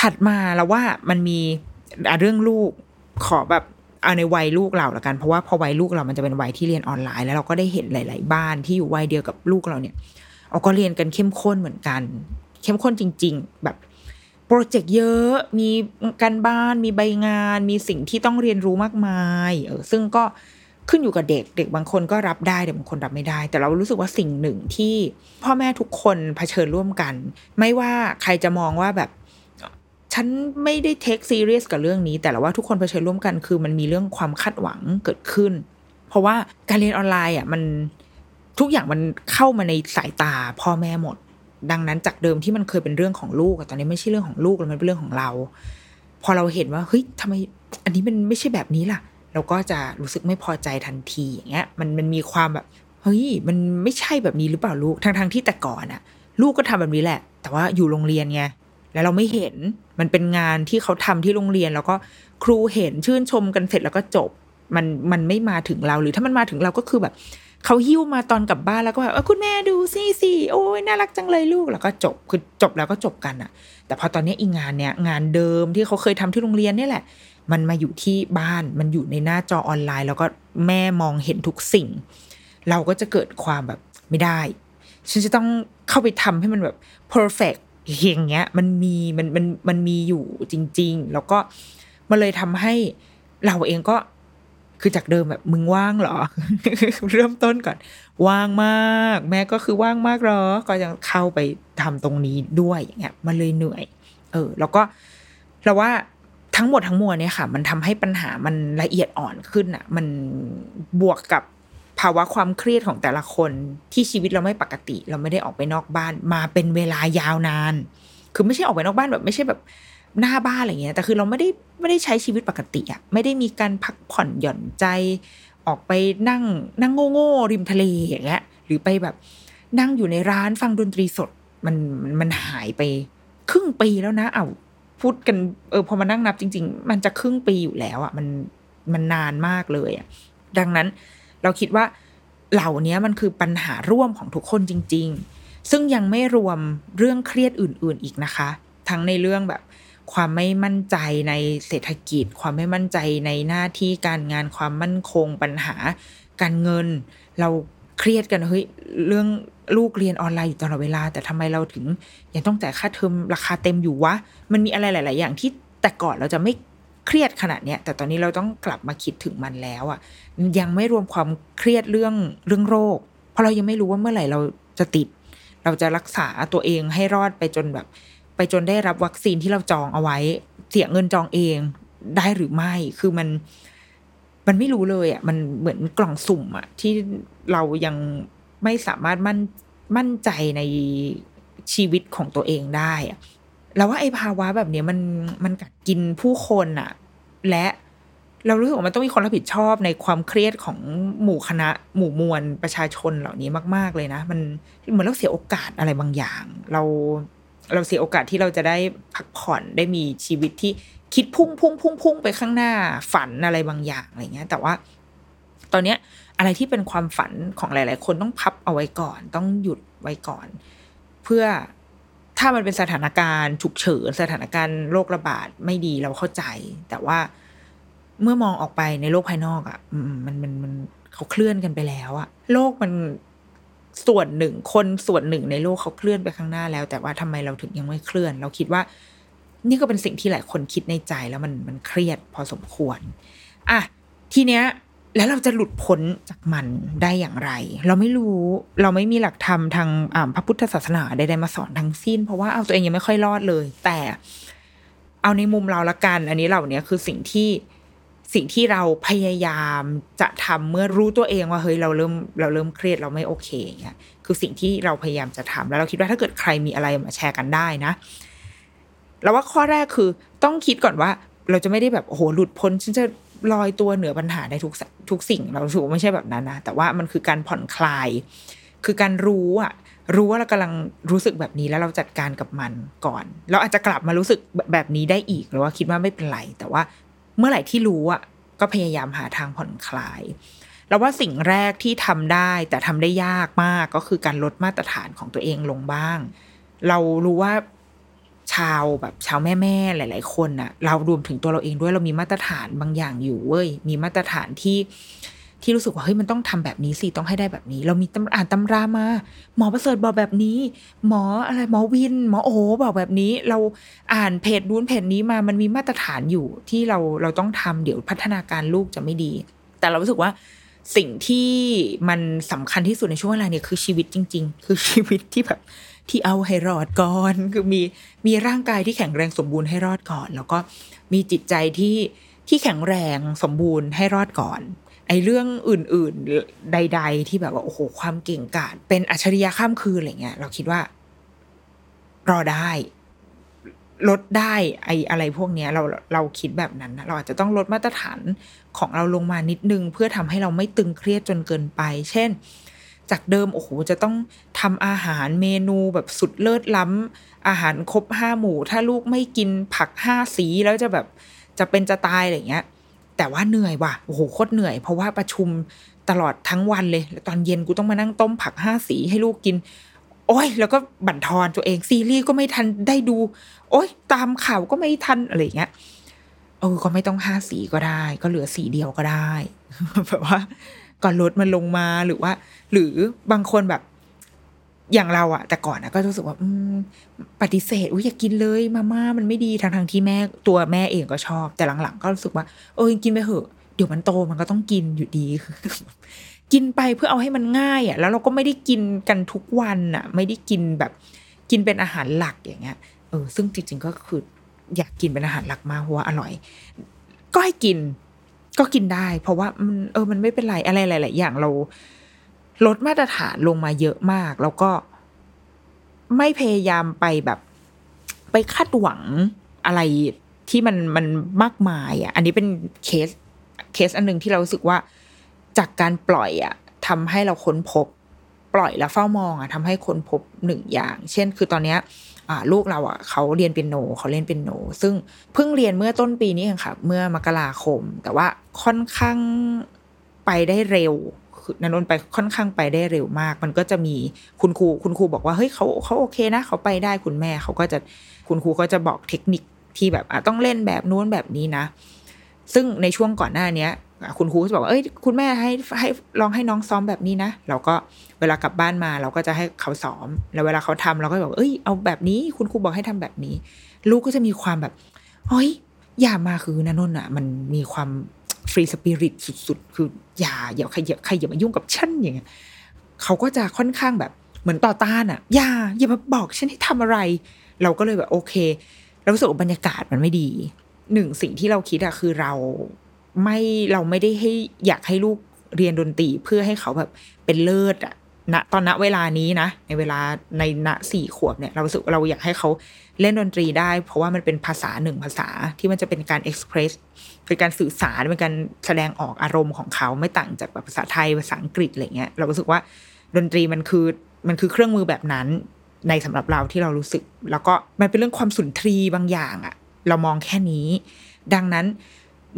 B: ถัดมาแล้วว่ามันมีเรื่องลูกขอแบบ เอาในวัยลูกเราละกัน เพราะว่าพอวัยลูกเรามันจะเป็นวัยที่เรียนออนไลน์ แล้วเราก็ได้เห็นหลาย ๆ บ้านที่อยู่วัยเดียวกับลูกเราเนี่ยเอาก็เรียนกันเข้มข้นเหมือนกัน เข้มข้นจริง ๆ แบบโปรเจกต์เยอะมีการบ้านมีใบงาน มีสิ่งที่ต้องเรียนรู้มากมายเออซึ่งก็ขึ้นอยู่กับเด็กเด็กบางคนก็รับได้เด็กบางคนรับไม่ได้ แต่เรารู้สึกว่าสิ่งหนึ่งที่พ่อแม่ทุกคนเผชิญร่วมกัน ไม่ว่าใครจะมองว่าแบบ ฉันไม่ได้เทคซีเรียสกับเรื่องนี้ แต่ละว่าทุกคนเผชิญร่วมกันคือมันมีเรื่องความคาดหวังเกิดขึ้น เพราะว่าการเรียนออนไลน์อะมันทุกอย่างมันเข้ามาในสายตาพ่อแม่หมด ดังนั้นจากเดิมที่มันเคยเป็นเรื่องของลูกตอนนี้ไม่ใช่เรื่องของลูกแล้วมันเป็นเรื่องของเรา พอเราเห็นว่าเฮ้ยทำไมอันนี้มันไม่ใช่แบบนี้ล่ะ เราก็จะรู้สึกไม่พอใจทันทีอย่างเงี้ยมันมันมีความแบบเฮ้ยมันไม่ใช่แบบนี้หรือเปล่าลูกทั้งทั้งที่แต่ก่อนอะลูกก็ทำแบบนี้แหละ แต่ว่าอยู่โรงเรียนไง แล้วเราไม่เห็นมันเป็นงานที่เขาทำที่โรงเรียน แล้วก็ครูเห็นชื่นชมกันเสร็จแล้วก็จบ มันมันไม่มาถึงเราหรือถ้ามันมาถึงเราก็คือแบบเขาหิ้วมาตอนกลับบ้านแล้วก็แบบคุณแม่ดูสิสิโอ้ยน่ารักจังเลยลูกแล้วก็จบคือจบแล้วก็จบกันอะแต่พอตอนนี้อีกงานเนี้ยงานเดิมที่เขาเคยทำที่โรงเรียนนี่แหละ มันมาอยู่ที่บ้านมันอยู่ในหน้าจอออนไลน์ แล้วก็แม่มองเห็นทุกสิ่ง เราก็จะเกิดความแบบไม่ได้ ฉันจะต้องเข้าไปทำให้มันแบบ perfect อย่างเงี้ยมันมีมันมันมันมีอยู่จริง ๆ แล้วก็มันเลยทำให้เราเองก็คือจากเดิมแบบมึงว่างเหรอ เริ่มต้นก่อน ว่างมาก แม่ก็คือว่างมากเหรอ ก็ยังเข้าไปทำตรงนี้ด้วยอย่างเงี้ยมันเลยเหนื่อย เออ แล้วก็เราว่าทั้งหมดทั้งมวลเนี่ยค่ะ มันทำให้ปัญหามันละเอียดอ่อนขึ้นอะ มันบวกกับ ภาวะความเครียดของแต่ละคนที่ชีวิตเราไม่ปกติ เราไม่ได้ออกไปนอกบ้านมาเป็นเวลายาวนาน คือไม่ใช่ออกไปนอกบ้านแบบไม่ใช่แบบหน้าบ้านอะไรเงี้ยแต่คือเราไม่ได้ไม่ได้ใช้ชีวิตปกติอะไม่ได้มีการพักผ่อนหย่อนใจ ออกไปนั่งนั่งโง่ๆริมทะเลอย่างเงี้ยหรือไปแบบนั่งอยู่ในร้านฟังดนตรีสดมันมันหายไปครึ่งปีแล้วนะเอาพูดกันเออพอมานั่งนับจริง ๆ มันจะครึ่งปีอยู่แล้วอะมันมันนานมากเลยอะดังนั้น เราคิดว่าเหล่านี้มันคือปัญหาร่วมของทุกคนจริง ๆ ซึ่งยังไม่รวมเรื่องเครียดอื่น ๆ อีกนะคะ ทั้งในเรื่องแบบความไม่มั่นใจในเศรษฐกิจ ความไม่มั่นใจในหน้าที่การงานความมั่นคงปัญหาการเงิน เราเครียดกันเฮ้ยเรื่องลูกเรียนออนไลน์อยู่ตลอดเวลา แต่ทำไมเราถึงยังต้องจ่ายค่าเทอมราคาเต็มอยู่วะมันมีอะไรหลาย ๆ อย่างที่แต่ก่อนเราจะไม่ เครียดขนาดเนี้ยแต่ตอนนี้เราต้องกลับมาคิดถึงมันแล้วอะ่ะ ยังไม่รวมความเครียดเรื่องเรื่องโรค เพราะเรายังไม่รู้ว่าเมื่อไหร่เราจะติด เราจะรักษาตัวเองให้รอดไปจนแบบ ไปจนได้รับวัคซีนที่เราจองเอาไว้ เสียเงินจองเองได้หรือไม่คือมัน มันไม่รู้เลยอะ่ะมันเหมือนกล่องสุ่มอะ่ะที่เรายังไม่สามารถมั่นมั่นใจในชีวิตของตัวเองได้อะ แล้วว่าไอ้ภาวะแบบนี้มันมันกัดกินผู้คนอะและเรารู้สึกว่ามันต้องมีคนรับผิดชอบในความเครียดของหมู่คณะ หมู่มวลประชาชนเหล่านี้มาก ๆ เลยนะ มันเหมือนเราเสียโอกาสอะไรบางอย่าง เราเราเสียโอกาสที่เราจะได้พักผ่อนได้มีชีวิตที่คิดพุ่งพุ่งพุ่งพุ่งไปข้างหน้าฝันอะไรบางอย่างอะไรเงี้ย แต่ว่า ตอนเนี้ยอะไรที่เป็นความฝันของหลาย ๆ คนต้องพับเอาไว้ก่อน ต้องหยุดไว้ก่อน เพื่อ ถ้ามันเป็นสถานการณ์ฉุกเฉินสถานการณ์โรคระบาดไม่ดีเราเข้าใจ แต่ว่าเมื่อมองออกไปในโลกภายนอกอะ่ะมันมันมันเขาเคลื่อนกันไปแล้วอะโลกมันส่วนหนึ่งคนส่วนหนึ่งในโลกเขาเคลื่อนไปข้างหน้าแล้ว แต่ว่าทำไมเราถึงยังไม่เคลื่อน เราคิดว่า นี่ก็เป็นสิ่งที่หลายคนคิดในใจแล้วมันมันเครียดพอสมควร อะทีเนี้ย แล้วเราจะหลุดพ้นจากมันได้อย่างไร เราไม่รู้เราไม่มีหลักธรรมทางพระพุทธศาสนาใดๆมาสอนทั้งสิ้น เพราะว่าเอาตัวเองยังไม่ค่อยรอดเลย แต่เอาในมุมเราละกัน อันนี้เหล่านี้คือสิ่งที่สิ่งที่เราพยายามจะทำเมื่อรู้ตัวเองว่าเฮ้ยเราเริ่มเราเริ่มเครียดเราไม่โอเคเงี้ยคือสิ่งที่เราพยายามจะทำแล้วเราคิดว่าถ้าเกิดใครมีอะไรมาแชร์กันได้นะเราว่าข้อแรกคือต้องคิดก่อนว่า เราจะไม่ได้แบบโอ้โหหลุดพ้นฉันจะ ลอยตัวเหนือปัญหาได้ทุกทุกสิ่งเราถือไม่ใช่แบบนั้นนะแต่ว่ามันคือการผ่อนคลาย คือการรู้อะรู้ว่าเรากำลังรู้สึกแบบนี้แล้วเราจัดการกับมันก่อน เราอาจจะกลับมารู้สึกแบบนี้ได้อีกหรือว่าคิดว่าไม่เป็นไร แต่ว่าเมื่อไหร่ที่รู้อะก็พยายามหาทางผ่อนคลายแล้วว่าสิ่งแรกที่ทำได้แต่ทำได้ยากมากก็คือการลดมาตรฐานของตัวเองลงบ้าง เรารู้ว่า ชาวแบบชาวแม่แม่ๆหลาย ๆ คนน่ะเรารวมถึงตัวเราเองด้วยเรามีมาตรฐานบางอย่างอยู่เว้ยมีมาตรฐานที่ที่รู้สึกว่าเฮ้ยมันต้องทำแบบนี้สิต้องให้ได้แบบนี้ เรามีตำอ่านตำรามา หมอประเสริฐบอกแบบนี้ หมออะไรหมอวิน หมอโอบอกแบบนี้ เราอ่านเพจนู้นเพจนี้มามันมีมาตรฐานอยู่ที่เราเราต้องทำเดี๋ยวพัฒนาการลูกจะไม่ดี แต่เรารู้สึกว่าสิ่งที่มันสำคัญที่สุดในช่วงเวลาเนี่ยคือชีวิตจริง ๆ คือชีวิตที่แบบ ที่เอาให้รอดก่อน คือมีมีร่างกายที่แข็งแรงสมบูรณ์ให้รอดก่อน แล้วก็มีจิตใจที่ที่แข็งแรงสมบูรณ์ให้รอดก่อนไอ้เรื่องอื่น ๆ ใด ๆ ที่แบบว่าโอ้โหความเก่งกาจเป็นอัจฉริยะข้ามคืนอะไรเงี้ย เราคิดว่า รอได้ ลดได้ไออะไรพวกเนี้ย เราเราคิดแบบนั้นนะเราอาจจะต้องลดมาตรฐานของเราลงมานิดนึง เพื่อทำให้เราไม่ตึงเครียดจนเกินไป เช่น จากเดิมโอ้โหจะต้องทำอาหารเมนูแบบสุดเลิศล้ำอาหารครบห้าหมู่ ถ้าลูกไม่กินผักห้าสีแล้วจะแบบจะเป็นจะตายอะไรเงี้ย แต่ว่าเหนื่อยว่ะโอ้โหโคตรเหนื่อยเพราะว่าประชุมตลอดทั้งวันเลย แล้วตอนเย็นกูต้องมานั่งต้มผักห้าสีให้ลูกกิน โอ้ย แล้วก็บั่นทอนตัวเองซีรีส์ก็ไม่ทันได้ดู โอ้ยตามข่าวก็ไม่ทันอะไรเงี้ยเออก็ไม่ต้องห้าสีก็ได้ ก็เหลือสีเดียวก็ได้แบบว่า ก่อนลดมันลงมาหรือว่า หรือบางคนแบบอย่างเราอะแต่ก่อนอะก็รู้สึกว่าอืมปฏิเสธอุ้ยอยากกินเลย มาม่ามันไม่ดีทางทางที่แม่ตัวแม่เองก็ชอบ แต่หลังๆ ก็รู้สึกว่าเออกินไปเถอะเดี๋ยวมันโตมันก็ต้องกินอยู่ดี กินไปเพื่อเอาให้มันง่ายอะแล้วเราก็ไม่ได้กินกันทุกวันอะไม่ได้กินแบบกินเป็นอาหารหลักอย่างเงี้ยเออซึ่งจริงๆก็คืออยากกินเป็นอาหารหลักมากเพราะว่าอร่อย ก็ให้กิน ก็กินได้ เพราะว่ามันเออมันไม่เป็นไรอะไรหลายๆอย่างเราลดมาตรฐานลงมาเยอะมาก แล้วก็ไม่พยายามไปแบบ ไปคาดหวังอะไรที่มันมันมากมายอะ อันนี้เป็นเคสเคสอันหนึ่งที่เรารู้สึกว่าจากการปล่อยอะทำให้เราค้นพบ ปล่อยแล้วเฝ้ามองอะทำให้ค้นพบหนึ่งอย่าง เช่น คือตอนเนี้ย ลูกเราอะเขาเรียนเป็นโนเขาเล่นเป็นโน ซึ่งเพิ่งเรียนเมื่อต้นปีนี้เองค่ะ เมื่อมกราคม แต่ว่าค่อนข้างไปได้เร็วนันนนไปค่อนข้างไปได้เร็วมาก มันก็จะมีคุณครูคุณครูบอกว่าเฮ้ยเขาเขาโอเคนะเขาไปได้คุณแม่เขาก็จะคุณครูก็จะบอกเทคนิคที่แบบอะต้องเล่นแบบนู้นแบบนี้นะ ซึ่งในช่วงก่อนหน้าเนี้ย คุณครูก็จะบอกว่าเอ้ยคุณแม่ให้ให้ลองให้น้องซ้อมแบบนี้นะเราก็เวลากลับบ้านมา เราก็จะให้เขาซ้อม แล้วเวลาเขาทำเราก็บอกเอ้ยเอาแบบนี้ คุณครูบอกให้ทำแบบนี้ ลูกก็จะมีความแบบเฮ้ยอย่ามาคือนันนนอะ มันมีความฟรีสปิริตสุด ๆ คืออย่าอย่าใครอย่าใครอย่ามายุ่งกับฉันอย่างเงี้ยเขาก็จะค่อนข้างแบบเหมือนต่อต้านอะ อย่าอย่ามาบอกฉันให้ทำอะไร เราก็เลยแบบโอเคเรารู้สึกบรรยากาศมันไม่ดีหนึ่งสิ่งที่เราคิดอะคือเรา ไม่เราไม่ได้ให้อยากให้ลูกเรียนดนตรีเพื่อให้เขาแบบเป็นเลิศอะณตอนณเวลานี้นะ ในเวลาในณสี่ขวบเนี่ยเราสึกเราอยากให้เขาเล่นดนตรีได้ เพราะว่ามันเป็นภาษาหนึ่งภาษาที่มันจะเป็นการเอ็กซ์เพรสเป็นการสื่อสารเป็นการแสดงออกอารมณ์ของเขาไม่ต่างจากแบบภาษาไทยภาษาอังกฤษอะไรเงี้ยเรารู้สึกว่าดนตรีมันคือมันคือเครื่องมือแบบนั้นในสำหรับเราที่เรารู้สึก แล้วก็มันเป็นเรื่องความสุนทรีบางอย่างอะเรามองแค่นี้ ดังนั้น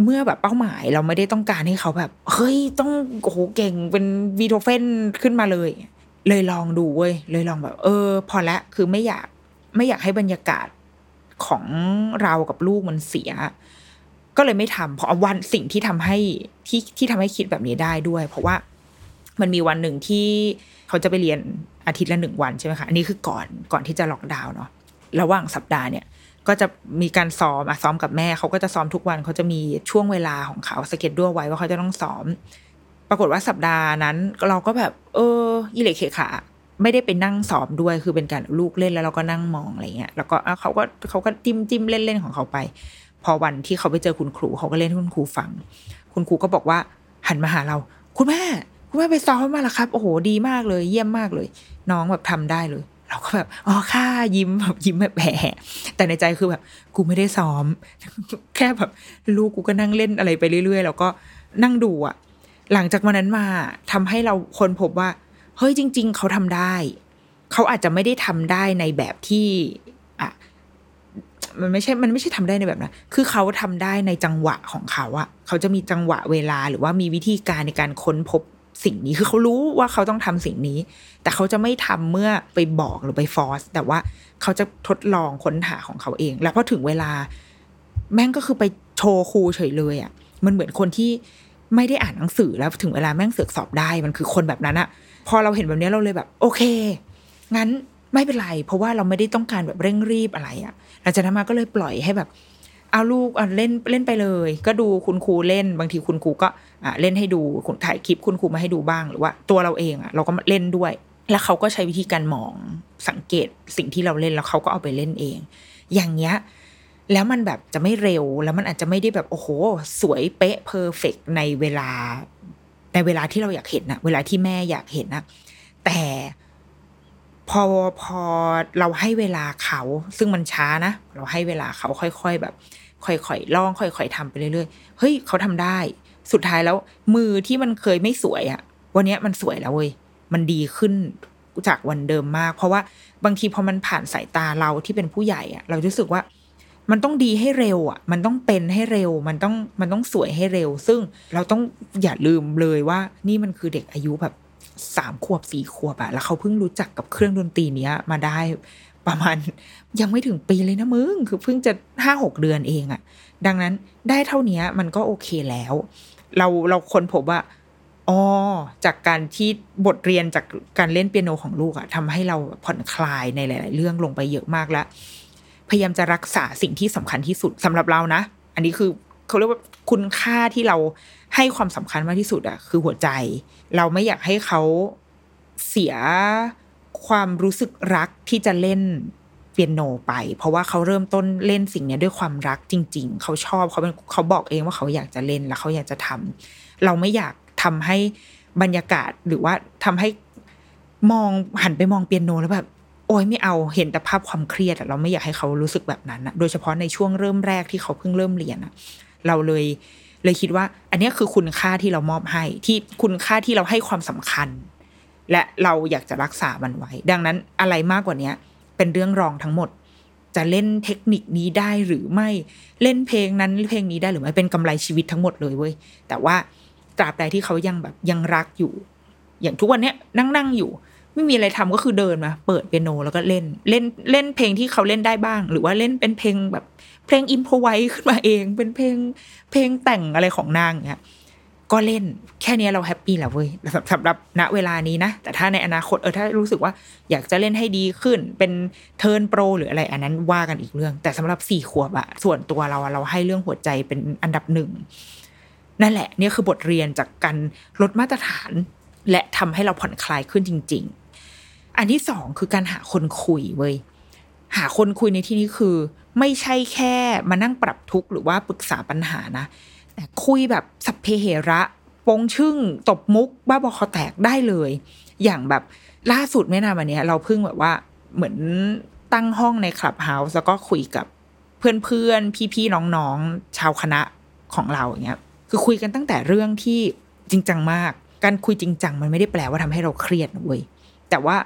B: เมื่อแบบเป้าหมายเราไม่ได้ต้องการให้เขาแบบ เฮ้ยต้องโอ้โหเก่งเป็นวีโทเฟนขึ้นมาเลย เลยลองดูเว้ยเลยลองแบบ เออ พอละคือไม่อยากไม่อยากให้บรรยากาศของเรากับลูกมันเสีย ก็เลยไม่ทำเพราะวันสิ่งที่ทำให้ที่ที่ทำให้คิดแบบนี้ได้ด้วย เพราะว่ามันมีวันหนึ่งที่เขาจะไปเรียนอาทิตย์ละหนึ่งวันใช่ไหมคะอันนี้คือก่อนก่อนที่จะล็อกดาวน์เนาะระหว่างสัปดาห์เนี่ย ก็จะมีการซ้อมอะซ้อมกับแม่เขาก็จะซ้อมทุกวันเขาจะมีช่วงเวลาของเขาสเก็ตด้วยไว้ว่าเขาจะต้องซ้อม ปรากฏว่าสัปดาห์นั้น เราก็แบบ เอออิเล็กเคขาไม่ได้ไปนั่งซ้อมด้วยคือเป็นการลูกเล่นแล้วเราก็นั่งมองอะไรเงี้ยแล้วก็เขาก็เขาก็จิ้มจิ้มเล่นเล่นของเขาไป พอวันที่เขาไปเจอคุณครูเขาก็เล่นให้คุณครูฟัง คุณครูก็บอกว่า หันมาหาเรา คุณแม่คุณแม่ไปซ้อมมาแล้วครับ โอ้โหดีมากเลย เยี่ยมมากเลย น้องแบบทำได้เลย เราก็แบบอ๋อค่ายิ้มแบบยิ้มแบบแผลแต่ในใจคือแบบกูไม่ได้ซ้อม แค่แบบลูกกูก็นั่งเล่นอะไรไปเรื่อยๆ แล้วก็นั่งดูอะหลังจากวันนั้นมาทำให้เราคนพบว่า เฮ้ยจริง ๆ เขาทำได้ เขาอาจจะไม่ได้ทำได้ในแบบที่อะมันไม่ใช่ มันไม่ใช่ทำได้ในแบบนั้น คือเขาทำได้ในจังหวะของเขาอะเขาจะมีจังหวะเวลาหรือว่ามีวิธีการในการค้นพบ สิ่งนี้คือเขารู้ว่าเขาต้องทำสิ่งนี้ แต่เขาจะไม่ทำเมื่อไปบอกหรือไปฟอร์สแต่ว่าเขาจะทดลองค้นหาของเขาเอง แล้วพอถึงเวลา แม่งก็คือไปโชว์ครูเฉยเลยอะ่ะ มันเหมือนคนที่ไม่ได้อ่านหนังสือแล้วถึงเวลาแม่งเสือกสอบได้มันคือคนแบบนั้นอะพอเราเห็นแบบนี้เราเลยแบบ โอเค งั้นไม่เป็นไร เพราะว่าเราไม่ได้ต้องการแบบเร่งรีบอะไรอะ่ะหลังจากนั้นมาก็เลยปล่อยให้แบบ เอาลูกอะเล่นเล่นไปเลย ก็ดูคุณครูเล่นบางทีคุณครูก็เล่นให้ดูถ่ายคลิปคุณครูมาให้ดูบ้างหรือว่า ตัวเราเองอะเราก็เล่นด้วย แล้วเขาก็ใช้วิธีการมองสังเกตสิ่งที่เราเล่นแล้วเขาก็เอาไปเล่นเอง อย่างเงี้ยแล้วมันแบบจะไม่เร็วแล้วมันอาจจะไม่ได้แบบโอ้โห สวยเป๊ะเพอร์เฟกในเวลา ในเวลาที่เราอยากเห็นนะเวลาที่แม่อยากเห็นนะแต่พอพอเราให้เวลาเขา ซึ่งมันช้านะ เราให้เวลาเขาค่อย ๆ แบบ ค่อยๆลองค่อยๆทำไปเรื่อยๆ เฮ้ยเขาทำได้ สุดท้ายแล้วมือที่มันเคยไม่สวยอะวันนี้มันสวยแล้วเว้ยมันดีขึ้นจากวันเดิมมาก เพราะว่าบางทีพอมันผ่านสายตาเราที่เป็นผู้ใหญ่อะเรารู้สึกว่ามันต้องดีให้เร็วอะ มันต้องเป็นให้เร็ว มันต้อง มันต้องสวยให้เร็ว ซึ่งเราต้องอย่าลืมเลยว่า นี่มันคือเด็กอายุแบบสามขวบสี่ขวบอะแล้วเขาเพิ่งรู้จักกับเครื่องดนตรีเนี้ยมาได้ ประมาณ ยังไม่ถึงปีเลยนะมึง คือเพิ่งจะห้าหกเดือนเองอะดังนั้นได้เท่านี้มันก็โอเคแล้ว เราเราคนพบว่าอ๋อจากการที่บทเรียนจากการเล่นเปียโนของลูกอะทำให้เราผ่อนคลายในหลาย ๆ เรื่องลงไปเยอะมากแล้ว พยายามจะรักษาสิ่งที่สำคัญที่สุดสำหรับเรานะ อันนี้คือเขาเรียกว่าคุณค่าที่เราให้ความสำคัญมากที่สุดอะคือหัวใจ เราไม่อยากให้เขาเสีย ความรู้สึกรักที่จะเล่นเปียโนไป เพราะว่าเขาเริ่มต้นเล่นสิ่งนี้ด้วยความรักจริง ๆ เขาชอบเขาเป็นเขาบอกเองว่าเขาอยากจะเล่นแล้วเขาอยากจะทำเราไม่อยากทำให้บรรยากาศหรือว่าทำให้มองหันไปมองเปียโนแล้วแบบโอ้ยไม่เอาเห็นแต่ภาพความเครียดเราไม่อยากให้เขารู้สึกแบบนั้นนะโดยเฉพาะในช่วงเริ่มแรกที่เขาเพิ่งเริ่มเรียนอะเราเลยเลยคิดว่า อันนี้คือคุณค่าที่เรามอบให้ที่คุณค่าที่เราให้ความสำคัญ และเราอยากจะรักษามันไว้ ดังนั้นอะไรมากกว่านี้เป็นเรื่องรองทั้งหมด จะเล่นเทคนิคนี้ได้หรือไม่เล่นเพลงนั้นเพลงนี้ได้หรือไม่เป็นกำไรชีวิตทั้งหมดเลยเว้ยแต่ว่าตราบใดที่เขายังแบบยังรักอยู่ อย่างทุกวันเนี้ยนั่งนั่งอยู่ ไม่มีอะไรทำก็คือเดินมาเปิดเปียโนแล้วก็เล่นเล่นเล่นเพลงที่เขาเล่นได้บ้าง หรือว่าเล่นเป็นเพลงแบบเพลง improvise ขึ้นมาเอง เป็นเพลงเพลงแต่งอะไรของนางเนี้ย ก็เล่นแค่นี้เรา happy แล้วเว้ยสำหรับณเวลานี้นะ แต่ถ้าในอนาคตเออถ้ารู้สึกว่าอยากจะเล่นให้ดีขึ้น เป็น turn pro หรืออะไรอันนั้นว่ากันอีกเรื่อง แต่สำหรับสี่ขวบอะส่วนตัวเราเราให้เรื่องหัวใจเป็นอันดับหนึ่งนั่นแหละนี่คือบทเรียนจากการลดมาตรฐาน และทำให้เราผ่อนคลายขึ้นจริง ๆ อันที่สองคือการหาคนคุยเว้ยหาคนคุยในที่นี้คือ ไม่ใช่แค่มานั่งปรับทุกข์หรือว่าปรึกษาปัญหานะ แต่คุยแบบสัพเพเหระปงชึ่งตบมุก บ้าบอคอแตกได้เลย อย่างแบบล่าสุดไม่นานมานี้เราเพิ่งแบบว่าเหมือนตั้งห้องในคลับเฮาส์แล้วก็คุยกับเพื่อนๆ พี่ๆ น้องๆ ชาวคณะของเราอย่างเงี้ย คือคุยกันตั้งแต่เรื่องที่จริงจังมาก การคุยจริงจังมันไม่ได้แปลว่าทำให้เราเครียดเว้ย แต่ว่า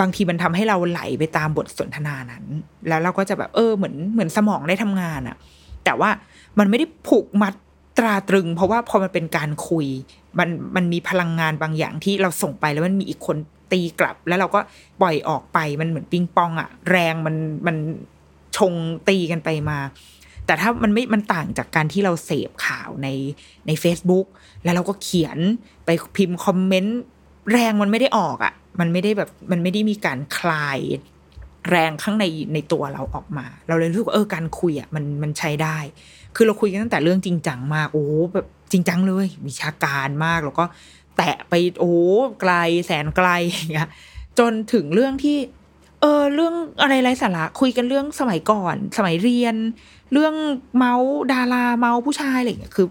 B: บางทีมันทำให้เราไหลไปตามบทสนทนานั้น แล้วเราก็จะแบบเออเหมือนเหมือนสมองได้ทำงานอะแต่ว่ามันไม่ได้ผูกมัด ตราตรึง เพราะว่าพอมันเป็นการคุย มันมันมีพลังงานบางอย่างที่เราส่งไปแล้วมันมีอีกคนตีกลับ แล้วเราก็ปล่อยออกไปมันเหมือนปิงปองอะแรงมันมันชงตีกันไปมา แต่ถ้ามันไม่มันต่างจากการที่เราเสพข่าวในใน Facebook แล้วเราก็เขียนไปพิมพ์คอมเมนต์แรงมันไม่ได้ออกอะ่ะ มันไม่ได้แบบมันไม่ได้มีการคลายแรงข้างในในตัวเราออกมา เราเลยรู้สึกว่าเออการคุยอะ่ะมันมันใช้ได้ คือเราคุยกันตั้งแต่เรื่องจริงจังมาก โอ้แบบจริงจังเลย วิชาการมาก แล้วก็แตะไปโอ้ไกลแสนไกลอย่างเงี้ยจนถึงเรื่องที่ เออเรื่องอะไรไรสาระคุยกันเรื่องสมัยก่อน สมัยเรียน เรื่องเมาส์ดาราเมาส์ผู้ชายอะไรอย่างเงี้ยคือ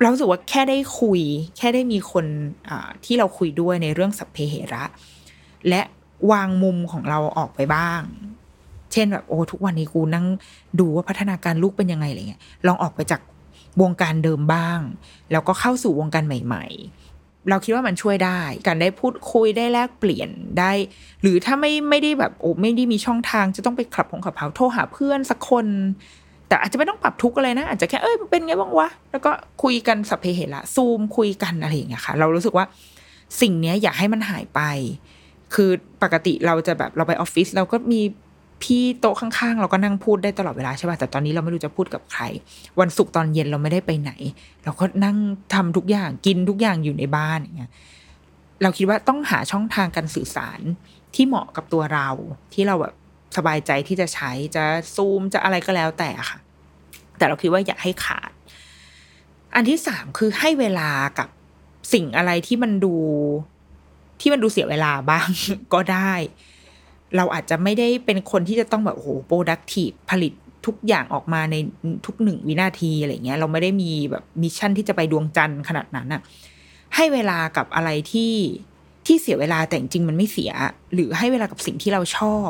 B: เราสึกว่าแค่ได้คุย แค่ได้มีคนอ่าที่เราคุยด้วยในเรื่องสัพเพเหระ และวางมุมของเราออกไปบ้าง ช่นแบบโอ้ทุกวันนี้กูนั่งดูว่าพัฒนาการลูกเป็นยังไงอะไรเงี้ยลองออกไปจากวงการเดิมบ้าง แล้วก็เข้าสู่วงการใหม่ ๆ เราคิดว่ามันช่วยได้ การได้พูดคุยได้แลกเปลี่ยนได้ หรือถ้าไม่ไม่ได้แบบโอ้ไม่ได้มีช่องทางจะต้องไปขับของขับเผาโทรหาเพื่อนสักคน แต่อาจจะไม่ต้องปรับทุกอะไรนะ อาจจะแค่เอ้ยเป็นไงบ้างวะแล้วก็คุยกันสัพเพเหระซูมคุยกันอะไรอย่างเงี้ยค่ะ เรารู้สึกว่าสิ่งเนี้ยอยากให้มันหายไป คือปกติเราจะแบบเราไปออฟฟิศเราก็มี พี่โต๊ะข้างๆ เราก็นั่งพูดได้ตลอดเวลาใช่ป่ะแต่ตอนนี้เราไม่รู้จะพูดกับใคร วันศุกร์ตอนเย็นเราไม่ได้ไปไหน เราก็นั่งทำทุกอย่างกินทุกอย่างอยู่ในบ้านอย่างเงี้ยเราคิดว่าต้องหาช่องทางการสื่อสารที่เหมาะกับตัวเรา ที่เราแบบสบายใจที่จะใช้จะซูมจะอะไรก็แล้วแต่ค่ะ แต่เราคิดว่าอย่าให้ขาด อันที่สามคือให้เวลากับสิ่งอะไรที่มันดูที่มันดูเสียเวลาบ้างก็ได้ เราอาจจะไม่ได้เป็นคนที่จะต้องแบบโอ้โห productive ผลิตทุกอย่างออกมาในทุกหนึ่งวินาทีอะไรเงี้ย เราไม่ได้มีแบบ mission ที่จะไปดวงจันทร์ขนาดนั้นอะให้เวลากับอะไรที่ที่เสียเวลาแต่จริงมันไม่เสีย หรือให้เวลากับสิ่งที่เราชอบ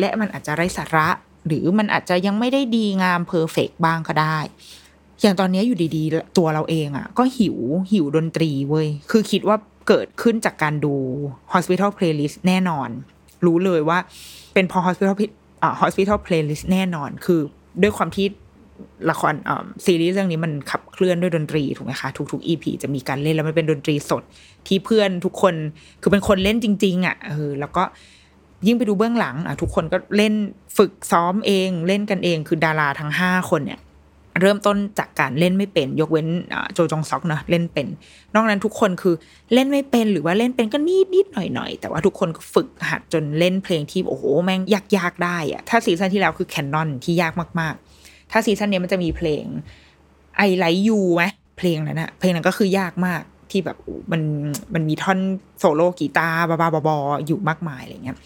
B: และมันอาจจะไร้สาระ หรือมันอาจจะยังไม่ได้ดีงาม perfect บ้างก็ได้ อย่างตอนนี้อยู่ดีๆ ตัวเราเองอะ่ะ ก็หิวหิวดนตรีเว้ย คือคิดว่าเกิดขึ้นจากการดู Hospital Playlist แน่นอน รู้เลยว่า เป็นพอ Hospital อ่า Hospital Playlist แน่นอน คือด้วยความที่ละครซีรีส์เรื่องนี้มันขับเคลื่อนด้วยดนตรีถูกไหมคะทุกๆ EP จะมีการเล่นแล้วมันเป็นดนตรีสดที่เพื่อนทุกคนคือเป็นคนเล่นจริง ๆ อะเออแล้วก็ยิ่งไปดูเบื้องหลังอะทุกคนก็เล่นฝึกซ้อมเองเล่นกันเองคือดาราทั้งห้าคนเนี่ย เริ่มต้นจากการเล่นไม่เป็น ยกเว้นโจจงซอกนะเล่นเป็น นอกนั้นทุกคนคือเล่นไม่เป็นหรือว่าเล่นเป็นก็นิดนิดหน่อยหน่อยแต่ว่าทุกคนก็ฝึกหัดจนเล่นเพลงที่โอ้โหแม่งยากๆได้อะถ้า season ที่แล้วคือ Canon ที่ยากมากๆ ถ้า season นี้มันจะมีเพลง I Like You ไหมเพลงนั้นอะเพลงนั้นก็คือยากมากที่แบบมันมันมีท่อนโซโล่กีตาร์บ้าบาบอๆอยู่มากมายอะไรเงี้ย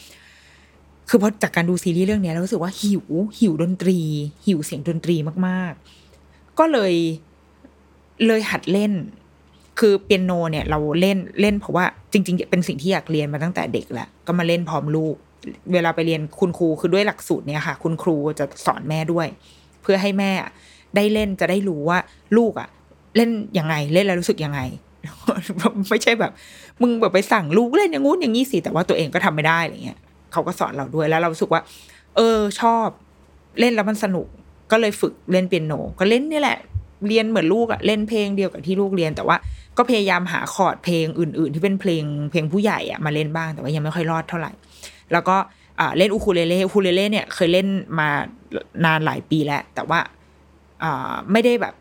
B: คือพอจากการดูซีรีส์เรื่องนี้เรารู้สึกว่าหิวหิวดนตรี หิวเสียงดนตรีมากๆ ก็เลยเลยหัดเล่น คือเปียโนเนี่ยเราเล่นเล่นเพราะว่าจริง ๆ เป็นสิ่งที่อยากเรียนมาตั้งแต่เด็กแหละก็มาเล่นพร้อมลูก เวลาไปเรียนคุณครูคือด้วยหลักสูตรเนี่ยค่ะ คุณครูจะสอนแม่ด้วย เพื่อให้แม่ได้เล่นจะได้รู้ว่าลูกอะ เล่นยังไงเล่นแล้วรู้สึกยังไงไม่ใช่แบบ มึงแบบไปสั่งลูกเล่นอย่างงู้นอย่างนี้สิแต่ว่าตัวเองก็ทำไม่ได้อะไรเงี้ย เขาก็สอนเราด้วยแล้วเราสึกว่า เออชอบเล่นแล้วมันสนุก ก็เลยฝึกเล่นเปียโน ก็เล่นนี่แหละ เรียนเหมือนลูกอะเล่นเพลงเดียวกับที่ลูกเรียนแต่ว่าก็พยายามหาคอร์ดเพลงอื่น ๆ ที่เป็นเพลงเพลงผู้ใหญ่อะมาเล่นบ้างแต่ว่ายังไม่ค่อยรอดเท่าไหร่ แล้วก็เล่นอูคูเลเล่อูคูเลเล่เนี่ยเคยเล่นมานานหลายปีแล้ว แต่ว่าไม่ได้แบบ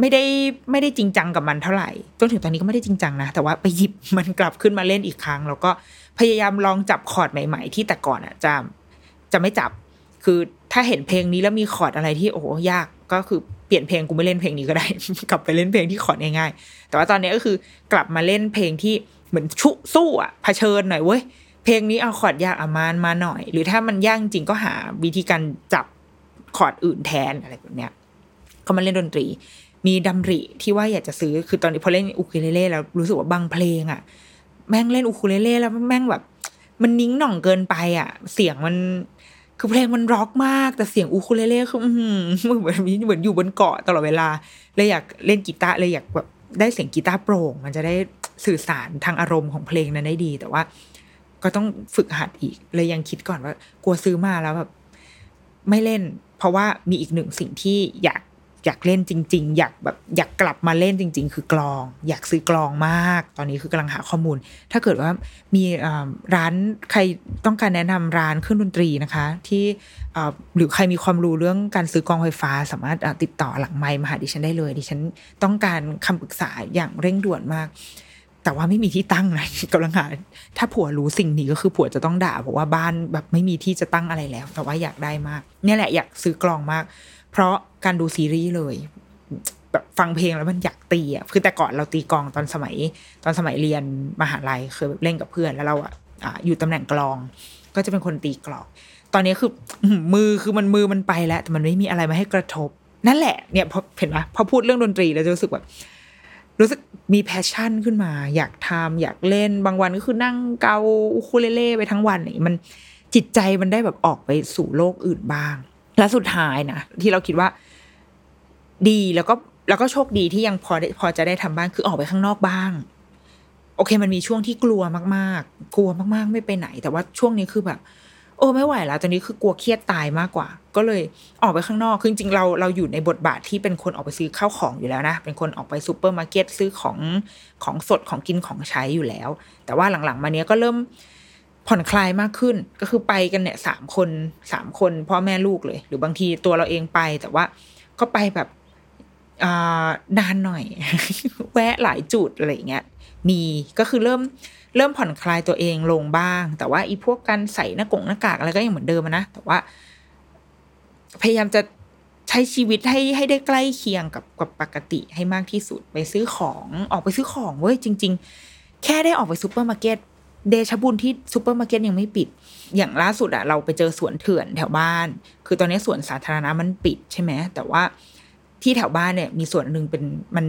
B: ไม่ได้ไม่ได้จริงจังกับมันเท่าไหร่จนถึงตอนนี้ก็ไม่ได้จริงจังนะ แต่ว่าไปหยิบมันกลับขึ้นมาเล่นอีกครั้ง แล้วก็ พยายามลองจับคอร์ดใหม่ ๆ ที่แต่ก่อนอะจะจะไม่จับ คือถ้าเห็นเพลงนี้แล้วมีคอร์ดอะไรที่โอ้โหยากก็คือเปลี่ยนเพลงกูไม่เล่นเพลงนี้ก็ได้ กลับไปเล่นเพลงที่คอร์ดง่ายๆ แต่ว่าตอนนี้ก็คือกลับมาเล่นเพลงที่เหมือนชุสู้อะเผชิญหน่อยเว้ยเพลงนี้เอาคอร์ดยากอามานมาหน่อย หรือถ้ามันยากจริงก็หาวิธีการจับคอร์ดอื่นแทนอะไรแบบเนี้ยก็มาเล่นดนตรี มีดำริที่ว่าอยากจะซื้อคือตอนนี้พอเล่นอูคูเลเล่แล้วรู้สึกว่าบางเพลงอะ แม่งเล่นอูคูเลเล่แล้วแม่งแบบ มันนิ้งหน่องเกินไปอะ เสียงมันคือเพลงมันร็อกมากแต่เสียงอูคูเลเล่คือเหมือนเหมือนอยู่บนเกาะตลอดเวลาเลยอยากเล่นกีตาร์เลยอยากแบบได้เสียงกีตาร์โปร่ง มันจะได้สื่อสารทางอารมณ์ของเพลงนั้นได้ดี แต่ว่า ก็ต้องฝึกหัดอีก เลยยังคิดก่อนว่ากลัวซื้อมาแล้วแบบไม่เล่น เพราะว่ามีอีกหนึ่งสิ่งที่อยาก อยากเล่นจริง ๆ อยากแบบอยากกลับมาเล่นจริง ๆ คือกลอง อยากซื้อกลองมาก ตอนนี้คือกำลังหาข้อมูล ถ้าเกิดว่ามีร้านใครต้องการแนะนำร้านเครื่องดนตรีนะคะ ที่หรือใครมีความรู้เรื่องการซื้อกลองไฟฟ้า สามารถติดต่อหลังไมค์มาหาดิฉันได้เลย ดิฉันต้องการคำปรึกษาอย่างเร่งด่วนมากแต่ว่าไม่มีที่ตั้งนะกำลังหาถ้าผัวรู้สิ่งนี้ก็คือผัวจะต้องด่าเพราะว่าบ้านแบบไม่มีที่จะตั้งอะไรแล้ว แต่ว่าอยากได้มาก เนี่ยแหละอยากซื้อกลองมาก เพราะการดูซีรีส์เลยแบบฟังเพลงแล้วมันอยากตีอะคือแต่ก่อนเราตีกลองตอนสมัย ตอนสมัยเรียนมหาลัยเคยแบบเล่นกับเพื่อนแล้วเราอะอยู่ตำแหน่งกลอง ก็จะเป็นคนตีกลองตอนนี้คือมือคือมันมือมันไปแล้ว แต่มันไม่มีอะไรมาให้กระทบ นั่นแหละเนี่ยพอเห็นไหมพอพูดเรื่องดนตรีแล้วจะรู้สึกแบบรู้สึกมี passion ขึ้นมา อยากทำอยากเล่นบางวันก็คือนั่งเกาอูคูเลเล่ไปทั้งวันนี่มันจิตใจมันได้แบบออกไปสู่โลกอื่นบ้าง และสุดท้ายนะที่เราคิดว่า ดีแล้วก็แล้วก็โชคดีที่ยังพอได้พอจะได้ทำบ้างคือออกไปข้างนอกบ้าง โอเค มันมีช่วงที่กลัวมาก ๆ กลัวมาก ๆ ไม่ไปไหน แต่ว่าช่วงนี้คือแบบ โอ้ไม่ไหวแล้วตอนนี้คือกลัวเครียดตายมากกว่า ก็เลยออกไปข้างนอกคือจริงๆเราเราอยู่ในบทบาทที่เป็นคนออกไปซื้อข้าวของอยู่แล้วนะเป็นคนออกไปซูเปอร์มาร์เก็ตซื้อของของสดของกินของใช้อยู่แล้ว แต่ว่าหลังๆ มาเนี้ยก็เริ่ม ผ่อนคลายมากขึ้น ก็คือไปกันเนี่ยสามคนสามคนพ่อแม่ลูกเลย หรือบางทีตัวเราเองไป แต่ว่าก็ไปแบบนานหน่อย แวะหลายจุดอะไรเงี้ยมีก็คือเริ่มเริ่มผ่อนคลายตัวเองลงบ้าง แต่ว่าอีพวกการใส่หน้ากงหน้ากากอะไรก็ยังเหมือนเดิมนะ แต่ว่า พยายามจะใช้ชีวิตให้ให้ได้ใกล้เคียงกับกับปกติให้มากที่สุดไปซื้อของออกไปซื้อของเว้ยจริง ๆ แค่ได้ออกไปซูเปอร์มาร์เก็ต เดชบุญที่ซูเปอร์มาร์เก็ตยังไม่ปิด อย่างล่าสุดอะเราไปเจอสวนเถื่อนแถวบ้าน คือตอนนี้สวนสาธารณะมันปิดใช่ไหมแต่ว่าที่แถวบ้านเนี่ย มีสวนหนึ่งเป็นมัน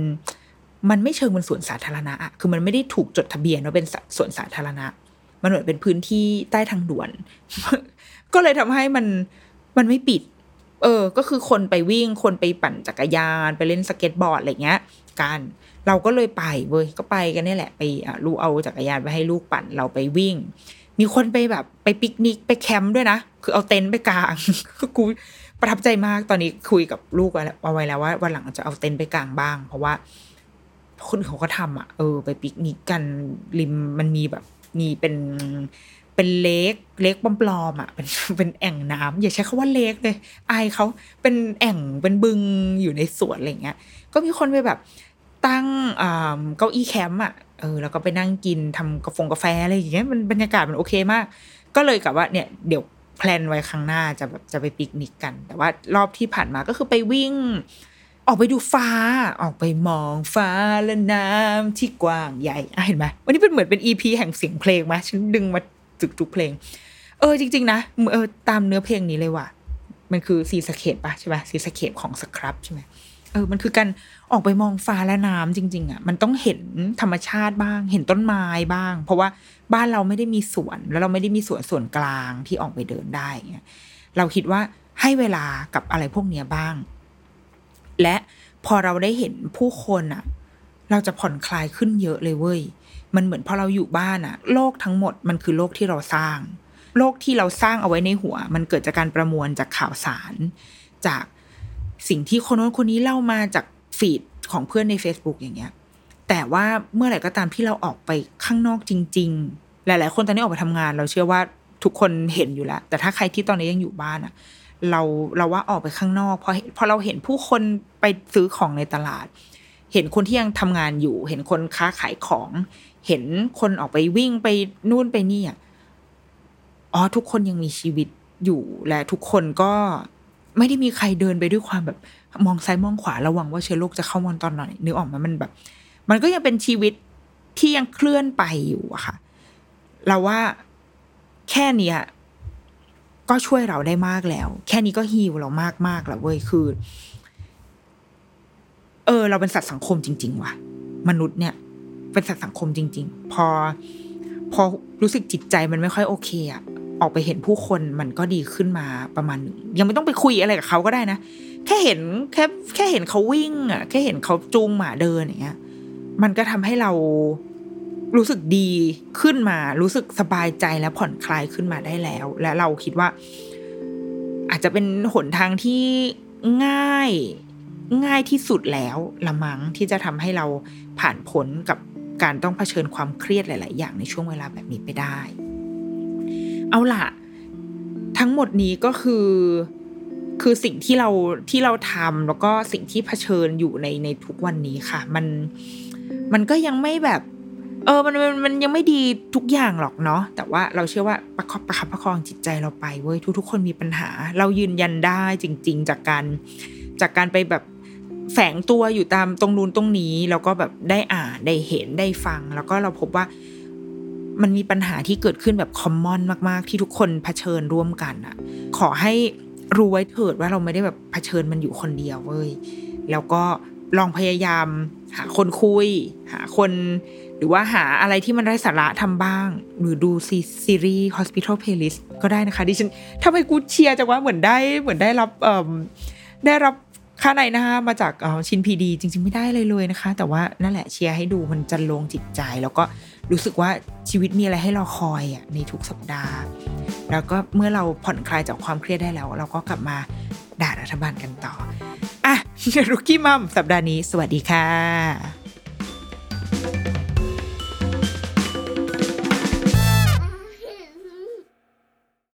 B: มันไม่เชิงเป็นสวนสาธารณะอะคือมันไม่ได้ถูกจดทะเบียนว่าเป็นสวนสาธารณะ มันเหมือนเป็นพื้นที่ใต้ทางด่วน ก็เลยทำให้มันมันไม่ปิด เออ ก็คือคนไปวิ่ง คนไปปั่นจักรยาน ไปเล่นสเก็ตบอร์ดอะไรเงี้ย กัน เราก็เลยไปเว้ยก็ไปกันนี่แหละไปลูกเอาจักรยานไปให้ลูกปั่นเราไปวิ่ง มีคนไปแบบไปปิกนิกไปแคมป์ด้วยนะ คือเอาเต็นท์ไปกางกูประทับใจมากตอนนี้คุยกับลูกเอาไว้แล้วว่าวันหลังจะเอาเต็นท์ไปกางบ้าง เพราะว่า คนเขาก็ทำอะเออ ไปปิกนิกกันริมมันมีแบบมีเป็นเป็นเล็กเล็กปลอมๆอะเป็นเป็นแอ่งน้ำอย่าใช้คาว่าเล็กเลยอายเขาเป็นแอ่งเป็นบึงอยู่ในสวนอะไรเงี้ย ก็มีคนไปแบบ ตั้งเก้าอี้แคมป์อะเออแล้วก็ไปนั่งกินทำกาแฟกาแฟอะไรอย่างเงี้ยมันบรรยากาศมันโอเคมาก ก็เลยกะว่าเนี่ยเดี๋ยว plan ไว้ครั้งหน้าจะแบบจะไปปิกนิกกัน แต่ว่ารอบที่ผ่านมาก็คือไปวิ่ง ออกไปดูฟ้า ออกไปมองฟ้าและน้ำที่กว้างใหญ่เห็นไหมวันนี้เป็นเหมือนเป็น EP แห่งเสียงเพลงไหมฉันดึงมาจึกทุกเพลง เออจริง ๆ นะเออตามเนื้อเพลงนี้เลยว่ะ มันคือ Seascape ปะใช่ไหม Seascape ของ Scrubb ใช่ไหมเออมันคือการ ออกไปมองฟ้าและน้ำจริง ๆอะมันต้องเห็นธรรมชาติบ้าง เห็นต้นไม้บ้าง เพราะว่าบ้านเราไม่ได้มีสวน แล้วเราไม่ได้มีสวนส่วนกลางที่ออกไปเดินได้เงี้ยเราคิดว่าให้เวลากับอะไรพวกเนี้ยบ้าง และพอเราได้เห็นผู้คนอะ เราจะผ่อนคลายขึ้นเยอะเลยเว้ยมันเหมือนพอเราอยู่บ้านอะ โลกทั้งหมดมันคือโลกที่เราสร้าง โลกที่เราสร้างเอาไว้ในหัว มันเกิดจากการประมวลจากข่าวสาร จากสิ่งที่คนโน้นคนนี้เล่ามาจาก ฟีดของเพื่อนใน Facebook อย่างเงี้ย แต่ว่าเมื่อไหร่ก็ตามที่เราออกไปข้างนอกจริง ๆ หลาย ๆ คนตอนนี้ออกไปทำงาน เราเชื่อว่าทุกคนเห็นอยู่แล้ว แต่ถ้าใครที่ตอนนี้ยังอยู่บ้านอะเราเราว่าออกไปข้างนอกพอพอเราเห็นผู้คนไปซื้อของในตลาด เห็นคนที่ยังทำงานอยู่ เห็นคนค้าขายของ เห็นคนออกไปวิ่งไปนู่นไปนี่อ๋อทุกคนยังมีชีวิตอยู่และทุกคนก็ ไม่ได้มีใครเดินไปด้วยความแบบมองซ้ายมองขวาระวังว่าเชื้อโรคจะเข้ามาตอนไหนนึกออกมามันแบบ มันก็ยังเป็นชีวิตที่ยังเคลื่อนไปอยู่อะค่ะ เราว่าแค่เนี้ยก็ช่วยเราได้มากแล้ว แค่นี้ก็ฮีลเรามากมากแล้วเว้ยคือ เออ เราเป็นสัตว์สังคมจริง ๆ ว่ะ มนุษย์เนี่ย เป็นสัตว์สังคมจริง ๆ พอ พอรู้สึกจิตใจมันไม่ค่อยโอเคอะ ออกไปเห็นผู้คนมันก็ดีขึ้นมาประมาณ ยังไม่ต้องไปคุยอะไรกับเขาก็ได้นะ แค่เห็นแค่แค่เห็นเขาวิ่งอะแค่เห็นเขาจูงหมาเดินอย่างเงี้ยมันก็ทำให้เรารู้สึกดีขึ้นมา รู้สึกสบายใจและผ่อนคลายขึ้นมาได้แล้ว และเราคิดว่า อาจจะเป็นหนทางที่ง่ายง่ายที่สุดแล้วละมั้งที่จะทำให้เราผ่านพ้นกับการต้องเผชิญความเครียดหลาย ๆ อย่างในช่วงเวลาแบบนี้ไปได้ เอาล่ะ ทั้งหมดนี้ก็คือคือสิ่งที่เราที่เราทำแล้วก็สิ่งที่เผชิญอยู่ในในทุกวันนี้ค่ะ มันมันก็ยังไม่แบบ เออมันมันมันยังไม่ดีทุกอย่างหรอกเนาะแต่ว่าเราเชื่อว่าประคับประคับประคองจิตใจเราไปเว้ยทุกทุกคนมีปัญหา เรายืนยันได้จริง ๆ จากการจากการไปแบบแฝงตัวอยู่ตามตรงนู้นตรงนี้ แล้วก็แบบได้อ่านได้เห็นได้ฟัง แล้วก็เราพบว่า มันมีปัญหาที่เกิดขึ้นแบบคอมมอนมาก ๆ ที่ทุกคนเผชิญร่วมกันอะขอให้รู้ไว้เถิดว่าเราไม่ได้แบบเผชิญมันอยู่คนเดียวเว้ยแล้วก็ลองพยายาม หาคนคุย หาคน หรือว่าหาอะไรที่มันไร้สาระทำบ้าง หรือดูซีซีรีส์ Hospital Playlist ก็ได้นะคะดิฉันทำไมกูเชียร์จังว่าเหมือนได้เหมือนได้รับเอ่อได้รับ ค่านายหน้านะคะมาจากชิน PD จริง ๆ ไม่ได้เลยเลยนะคะ แต่ว่านั่นแหละเชียร์ให้ดูมันจรรโลงจิตใจ แล้วก็รู้สึกว่าชีวิตมีอะไรให้เราคอยอะในทุกสัปดาห์ แล้วก็เมื่อเราผ่อนคลายจากความเครียดได้แล้ว เราก็กลับมาด่ารัฐบาลกันต่ออะ Rookie Mom สัปดาห์นี้ สวัสดีค่ะ